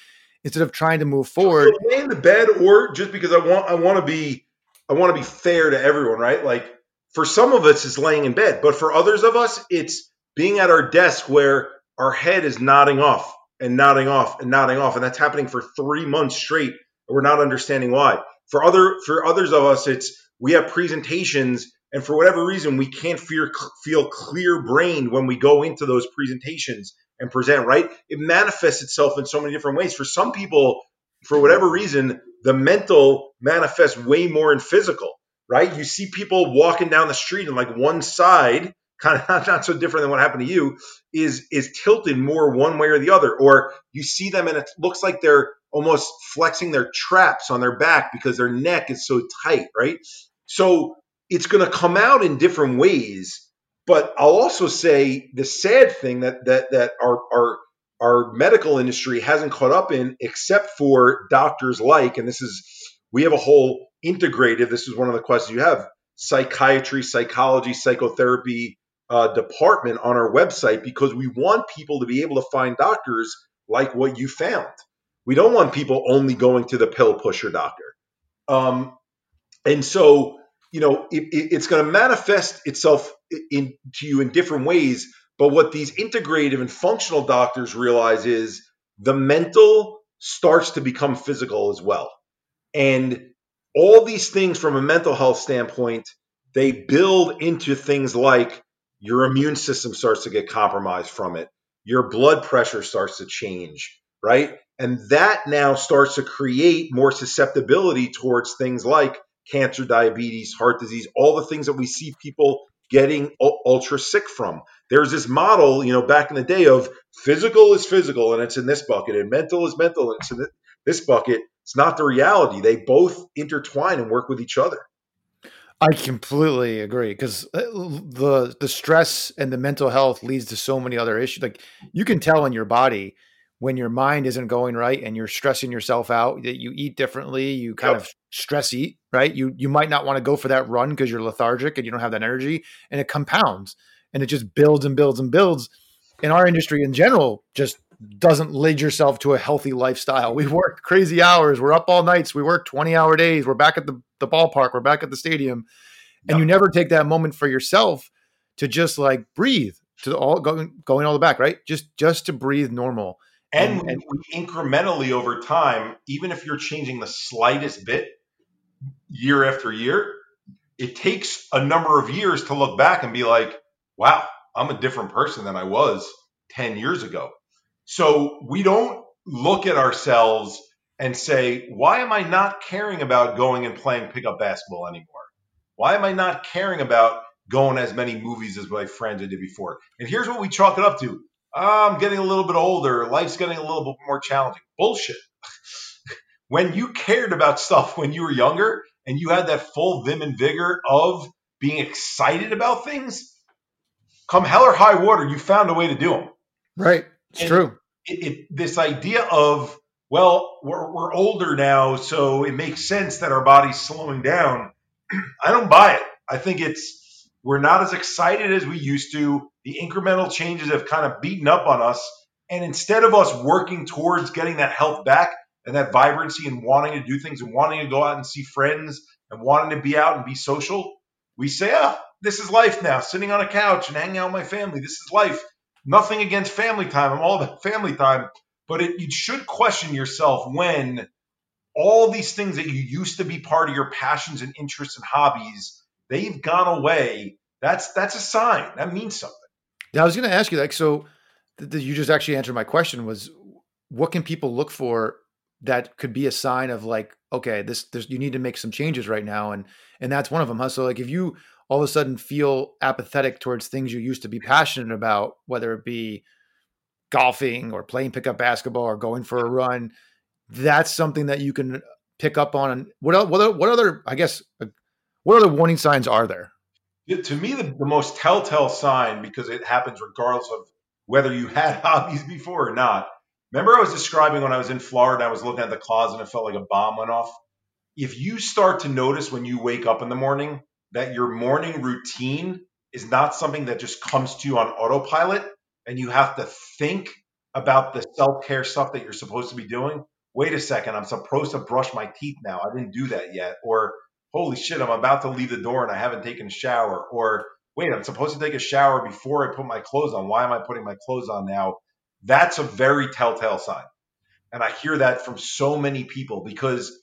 instead of trying to move forward lay in the bed or just because i want i want to be i want to be fair to everyone right like for some of us, it's laying in bed, but for others of us, it's being at our desk where our head is nodding off and nodding off and nodding off, and that's happening for three months straight. And we're not understanding why. For other for others of us, it's we have presentations, and for whatever reason, we can't feel feel clear brained when we go into those presentations and present. Right? It manifests itself in so many different ways. For some people, for whatever reason, the mental manifests way more in physical. Right? You see people walking down the street, and like one side kind of not, not so different than what happened to you is is tilted more one way or the other or you see them and it looks like they're almost flexing their traps on their back because their neck is so tight right so it's going to come out in different ways but i'll also say the sad thing that that that our our our medical industry hasn't caught up in except for doctors like and this is we have a whole integrative this is one of the questions you have psychiatry psychology psychotherapy uh, department on our website because we want people to be able to find doctors like what you found. We don't want people only going to the pill pusher doctor. Um, and so, you know, it, it, it's going to manifest itself in, to you in different ways. But what these integrative and functional doctors realize is the mental starts to become physical as well. And all these things from a mental health standpoint, they build into things like your immune system starts to get compromised from it. Your blood pressure starts to change, right? And that now starts to create more susceptibility towards things like cancer, diabetes, heart disease, all the things that we see people getting ultra sick from. There's this model, you know, back in the day of physical is physical and it's in this bucket, and mental is mental and it's in this bucket. It's not the reality. They both intertwine and work with each other. I completely agree because uh, the the stress and the mental health leads to so many other issues. Like you can tell in your body when your mind isn't going right and you're stressing yourself out that you eat differently, you kind yep. of stress eat, right? You you might not want to go for that run because you're lethargic and you don't have that energy, and it compounds and it just builds and builds and builds. In our industry in general, just doesn't lead yourself to a healthy lifestyle. We work crazy hours. We're up all nights. We work 20 hour days. We're back at the, the ballpark. We're back at the stadium. And yep. you never take that moment for yourself to just like breathe to all going, going all the back, right? Just, just to breathe normal. And, and, and incrementally over time, even if you're changing the slightest bit year after year, it takes a number of years to look back and be like, wow, I'm a different person than I was 10 years ago so we don't look at ourselves and say, why am I not caring about going and playing pickup basketball anymore? Why am I not caring about going as many movies as my friends did before? And here's what we chalk it up to. I'm getting a little bit older. Life's getting a little bit more challenging. Bullshit. when you cared about stuff when you were younger and you had that full vim and vigor of being excited about things, come hell or high water, you found a way to do them. Right. It's and true. It, it, this idea of well, we're, we're older now, so it makes sense that our body's slowing down. I don't buy it. I think it's we're not as excited as we used to. The incremental changes have kind of beaten up on us. And instead of us working towards getting that health back and that vibrancy and wanting to do things and wanting to go out and see friends and wanting to be out and be social, we say, oh, this is life now, sitting on a couch and hanging out with my family. This is life. Nothing against family time. I'm all about family time. But it, you should question yourself when all these things that you used to be part of your passions and interests and hobbies, they've gone away. That's that's a sign. That means something. Yeah, I was going to ask you like so. Th- th- you just actually answered my question. Was what can people look for that could be a sign of like okay this there's you need to make some changes right now and and that's one of them huh? so like if you all of a sudden feel apathetic towards things you used to be passionate about, whether it be golfing or playing pickup basketball or going for a run, that's something that you can pick up on. What what what other I guess what other warning signs are there? To me, the, the most telltale sign because it happens regardless of whether you had hobbies before or not. Remember, I was describing when I was in Florida, I was looking at the closet and it felt like a bomb went off. If you start to notice when you wake up in the morning that your morning routine is not something that just comes to you on autopilot and you have to think about the self-care stuff that you're supposed to be doing wait a second i'm supposed to brush my teeth now i didn't do that yet or holy shit, I'm about to leave the door and I haven't taken a shower. Or wait, I'm supposed to take a shower before I put my clothes on. Why am I putting my clothes on now? That's a very telltale sign. And I hear that from so many people because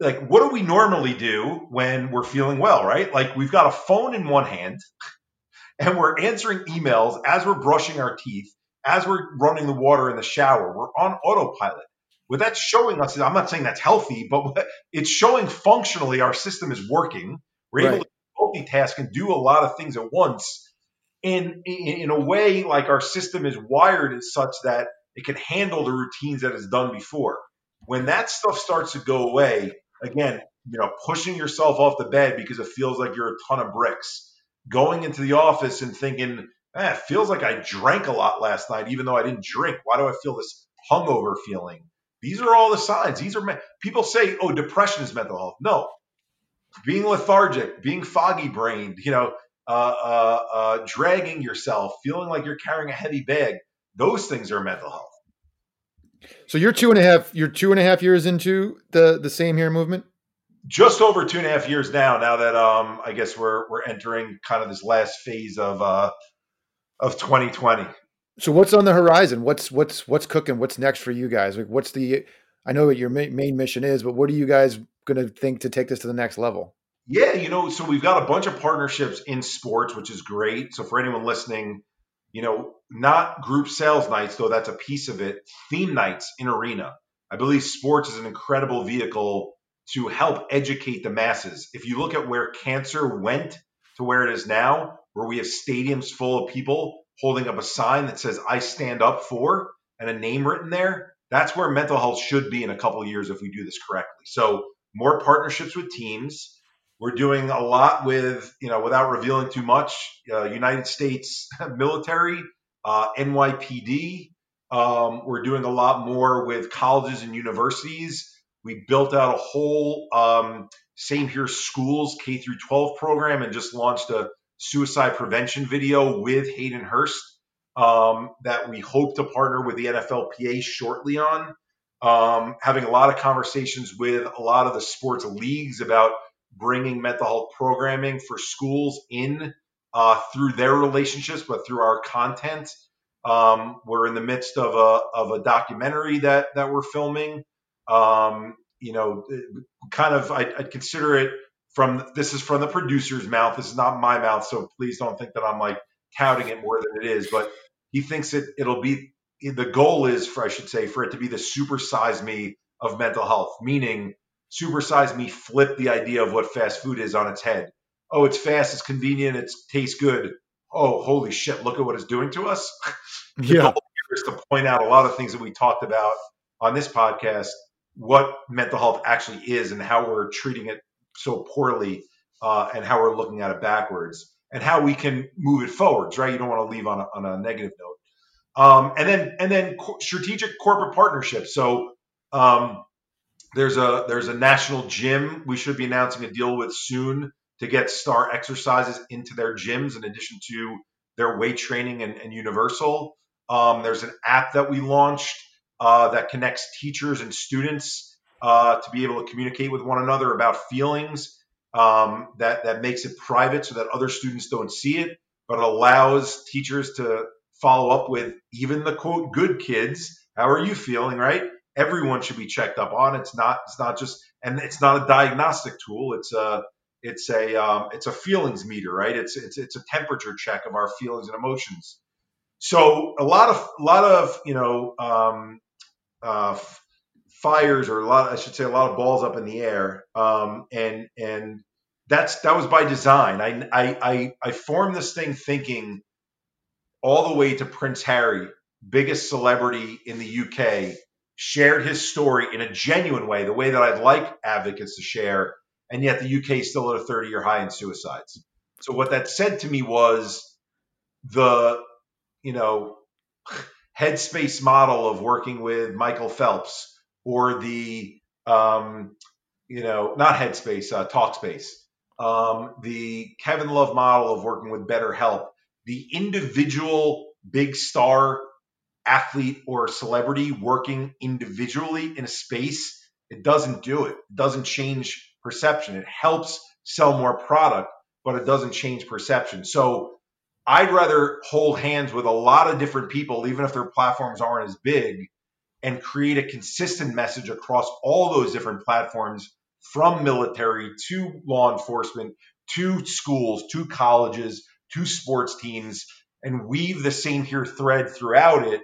like what do we normally do when we're feeling well, right? Like we've got a phone in one hand and we're answering emails as we're brushing our teeth, as we're running the water in the shower. We're on autopilot. What that's showing us is I'm not saying that's healthy, but it's showing functionally our system is working. We're right. able to multitask and do a lot of things at once. And in, in a way, like our system is wired as such that it can handle the routines that it's done before. When that stuff starts to go away, again, you know, pushing yourself off the bed because it feels like you're a ton of bricks, going into the office and thinking, eh, it feels like I drank a lot last night, even though I didn't drink. Why do I feel this hungover feeling? These are all the signs. These are people say, "Oh, depression is mental health." No, being lethargic, being foggy brained, you know, dragging yourself, feeling like you're carrying a heavy bag. Those things are mental health. So you're two and a half. You're two and a half years into the the same here movement. Just over two and a half years now. Now that um, I guess we're we're entering kind of this last phase of uh of 2020. So what's on the horizon? What's what's what's cooking? What's next for you guys? Like, what's the? I know what your main mission is, but what are you guys going to think to take this to the next level? Yeah, you know, so we've got a bunch of partnerships in sports, which is great. So for anyone listening, you know, not group sales nights, though that's a piece of it, theme nights in arena. I believe sports is an incredible vehicle to help educate the masses. If you look at where cancer went to where it is now, where we have stadiums full of people holding up a sign that says, I stand up for, and a name written there, that's where mental health should be in a couple years if we do this correctly. So, more partnerships with teams we're doing a lot with, you know, without revealing too much, uh, United States military, uh, NYPD. Um, we're doing a lot more with colleges and universities. We built out a whole um, same here schools K through 12 program and just launched a suicide prevention video with Hayden Hurst um, that we hope to partner with the NFLPA shortly on. Um, having a lot of conversations with a lot of the sports leagues about bringing mental health programming for schools in uh, through their relationships, but through our content. Um, we're in the midst of a of a documentary that that we're filming. Um, you know, kind of I, I'd consider it from this is from the producer's mouth. This is not my mouth, so please don't think that I'm like touting it more than it is. But he thinks it it'll be the goal is for I should say for it to be the super size me of mental health, meaning supersize me flip the idea of what fast food is on its head. Oh, it's fast, it's convenient, it tastes good. Oh, holy shit, look at what it's doing to us. yeah. is to point out a lot of things that we talked about on this podcast, what mental health actually is and how we're treating it so poorly uh, and how we're looking at it backwards and how we can move it forwards, right? You don't want to leave on a, on a negative note. Um, and then and then co- strategic corporate partnerships. So um, there's a there's a national gym we should be announcing a deal with soon to get star exercises into their gyms in addition to their weight training and, and universal. Um, there's an app that we launched uh, that connects teachers and students uh, to be able to communicate with one another about feelings. Um, that that makes it private so that other students don't see it, but it allows teachers to follow up with even the quote good kids. How are you feeling? Right? Everyone should be checked up on. It's not it's not just and it's not a diagnostic tool. It's a it's a um, it's a feelings meter, right? It's it's it's a temperature check of our feelings and emotions. So a lot of a lot of you know um, uh, fires or a lot I should say a lot of balls up in the air, um, and and that's that was by design. I I I, I formed this thing thinking all the way to Prince Harry, biggest celebrity in the UK, shared his story in a genuine way, the way that I'd like advocates to share, and yet the UK is still at a 30 year high in suicides. So what that said to me was the, you know, headspace model of working with Michael Phelps or the, um, you know, not headspace, uh, Talkspace, um, the Kevin Love model of working with BetterHelp, the individual big star athlete or celebrity working individually in a space, it doesn't do it. It doesn't change perception. It helps sell more product, but it doesn't change perception. So I'd rather hold hands with a lot of different people, even if their platforms aren't as big, and create a consistent message across all those different platforms from military to law enforcement to schools to colleges to sports teams and weave the same here thread throughout it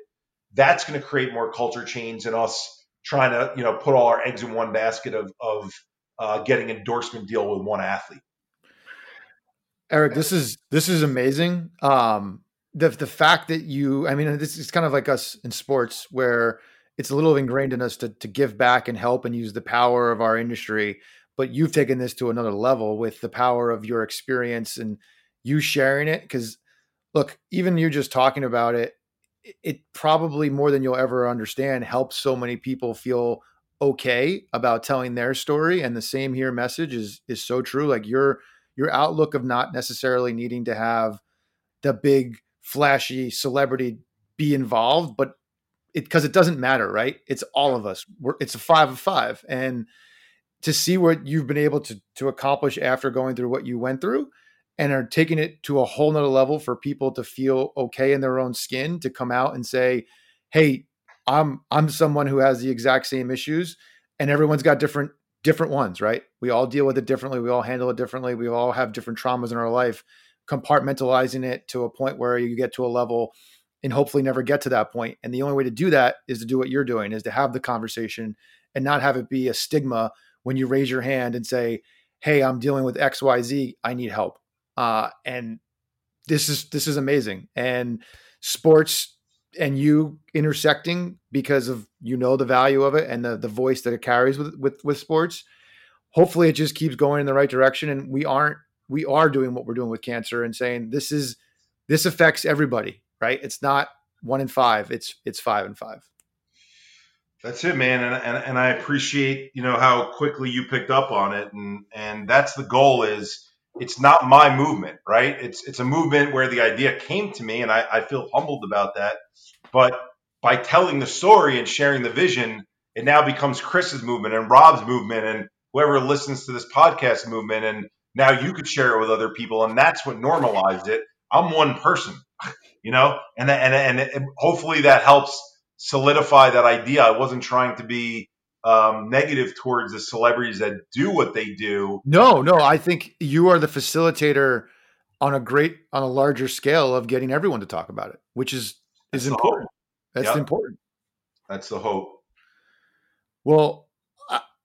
that's going to create more culture change than us trying to you know put all our eggs in one basket of of uh, getting endorsement deal with one athlete Eric, this is this is amazing. Um, the the fact that you, I mean, this is kind of like us in sports, where it's a little ingrained in us to to give back and help and use the power of our industry. But you've taken this to another level with the power of your experience and you sharing it. Because look, even you just talking about it, it probably more than you'll ever understand helps so many people feel okay about telling their story. And the same here message is is so true. Like you're your outlook of not necessarily needing to have the big flashy celebrity be involved, but it because it doesn't matter, right? It's all of us. We're, it's a five of five, and to see what you've been able to to accomplish after going through what you went through, and are taking it to a whole nother level for people to feel okay in their own skin to come out and say, "Hey, I'm I'm someone who has the exact same issues, and everyone's got different different ones, right? We all deal with it differently. We all handle it differently. We all have different traumas in our life. Compartmentalizing it to a point where you get to a level and hopefully never get to that point. And the only way to do that is to do what you're doing, is to have the conversation and not have it be a stigma when you raise your hand and say, "Hey, I'm dealing with X, Y, Z. I need help." Uh, and this is this is amazing. And sports and you intersecting because of you know the value of it and the the voice that it carries with with with sports. Hopefully, it just keeps going in the right direction, and we aren't we are doing what we're doing with cancer and saying this is this affects everybody, right? It's not one in five; it's it's five and five. That's it, man, and, and and I appreciate you know how quickly you picked up on it, and and that's the goal is it's not my movement, right? It's it's a movement where the idea came to me, and I, I feel humbled about that. But by telling the story and sharing the vision, it now becomes Chris's movement and Rob's movement and whoever listens to this podcast movement. And now you could share it with other people, and that's what normalized it. I'm one person, you know, and and and hopefully that helps solidify that idea. I wasn't trying to be um, negative towards the celebrities that do what they do. No, no, I think you are the facilitator on a great on a larger scale of getting everyone to talk about it, which is is That's important. That's yep. important. That's the hope. Well,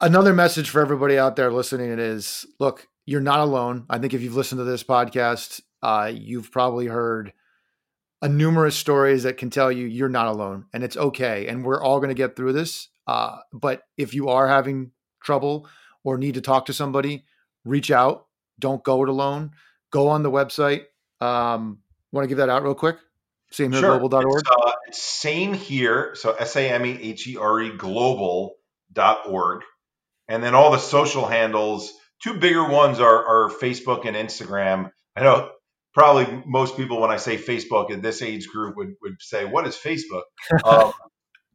another message for everybody out there listening it is look, you're not alone. I think if you've listened to this podcast, uh, you've probably heard a numerous stories that can tell you you're not alone and it's okay. And we're all going to get through this. Uh, but if you are having trouble or need to talk to somebody, reach out. Don't go it alone. Go on the website. Um, Want to give that out real quick? Samehereglobal.org. It's, uh, it's same here. So S A M E H E R E global.org. And then all the social handles, two bigger ones are, are Facebook and Instagram. I know probably most people, when I say Facebook in this age group, would, would say, What is Facebook? um,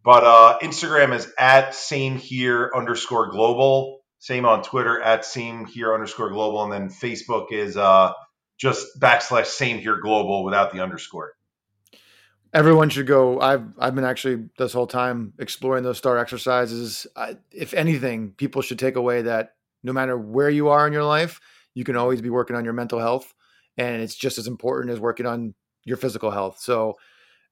but uh, Instagram is at same here underscore global. Same on Twitter at same here underscore global. And then Facebook is uh, just backslash same here global without the underscore. Everyone should go. I've I've been actually this whole time exploring those star exercises. I, if anything, people should take away that no matter where you are in your life, you can always be working on your mental health, and it's just as important as working on your physical health. So,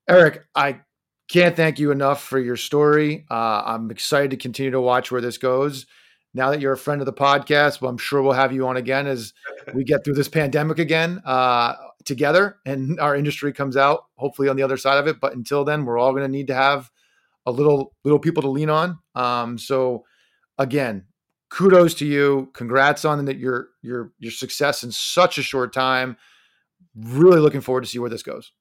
Eric, I can't thank you enough for your story. Uh, I'm excited to continue to watch where this goes. Now that you're a friend of the podcast, well, I'm sure we'll have you on again as we get through this pandemic again uh, together and our industry comes out, hopefully on the other side of it. But until then, we're all going to need to have a little little people to lean on. Um, so again, kudos to you. Congrats on that your your your success in such a short time. Really looking forward to see where this goes.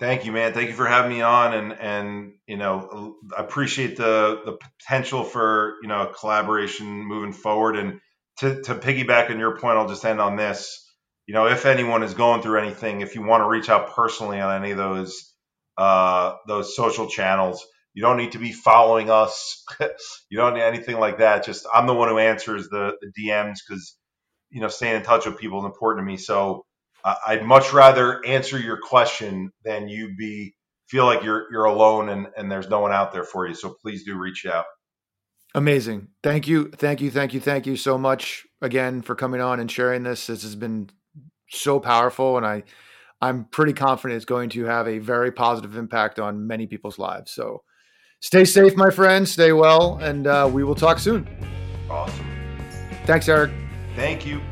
Thank you, man. Thank you for having me on, and and you know, appreciate the the potential for you know collaboration moving forward. And to to piggyback on your point, I'll just end on this. You know, if anyone is going through anything, if you want to reach out personally on any of those uh, those social channels, You don't need to be following us. you don't need anything like that. Just I'm the one who answers the, the DMs because you know staying in touch with people is important to me. So uh, I'd much rather answer your question than you be feel like you're you're alone and and there's no one out there for you. So please do reach out. Amazing. Thank you. Thank you. Thank you. Thank you so much again for coming on and sharing this. This has been so powerful and I I'm pretty confident it's going to have a very positive impact on many people's lives. So stay safe, my friends. Stay well, and uh, we will talk soon. Awesome. Thanks, Eric. Thank you.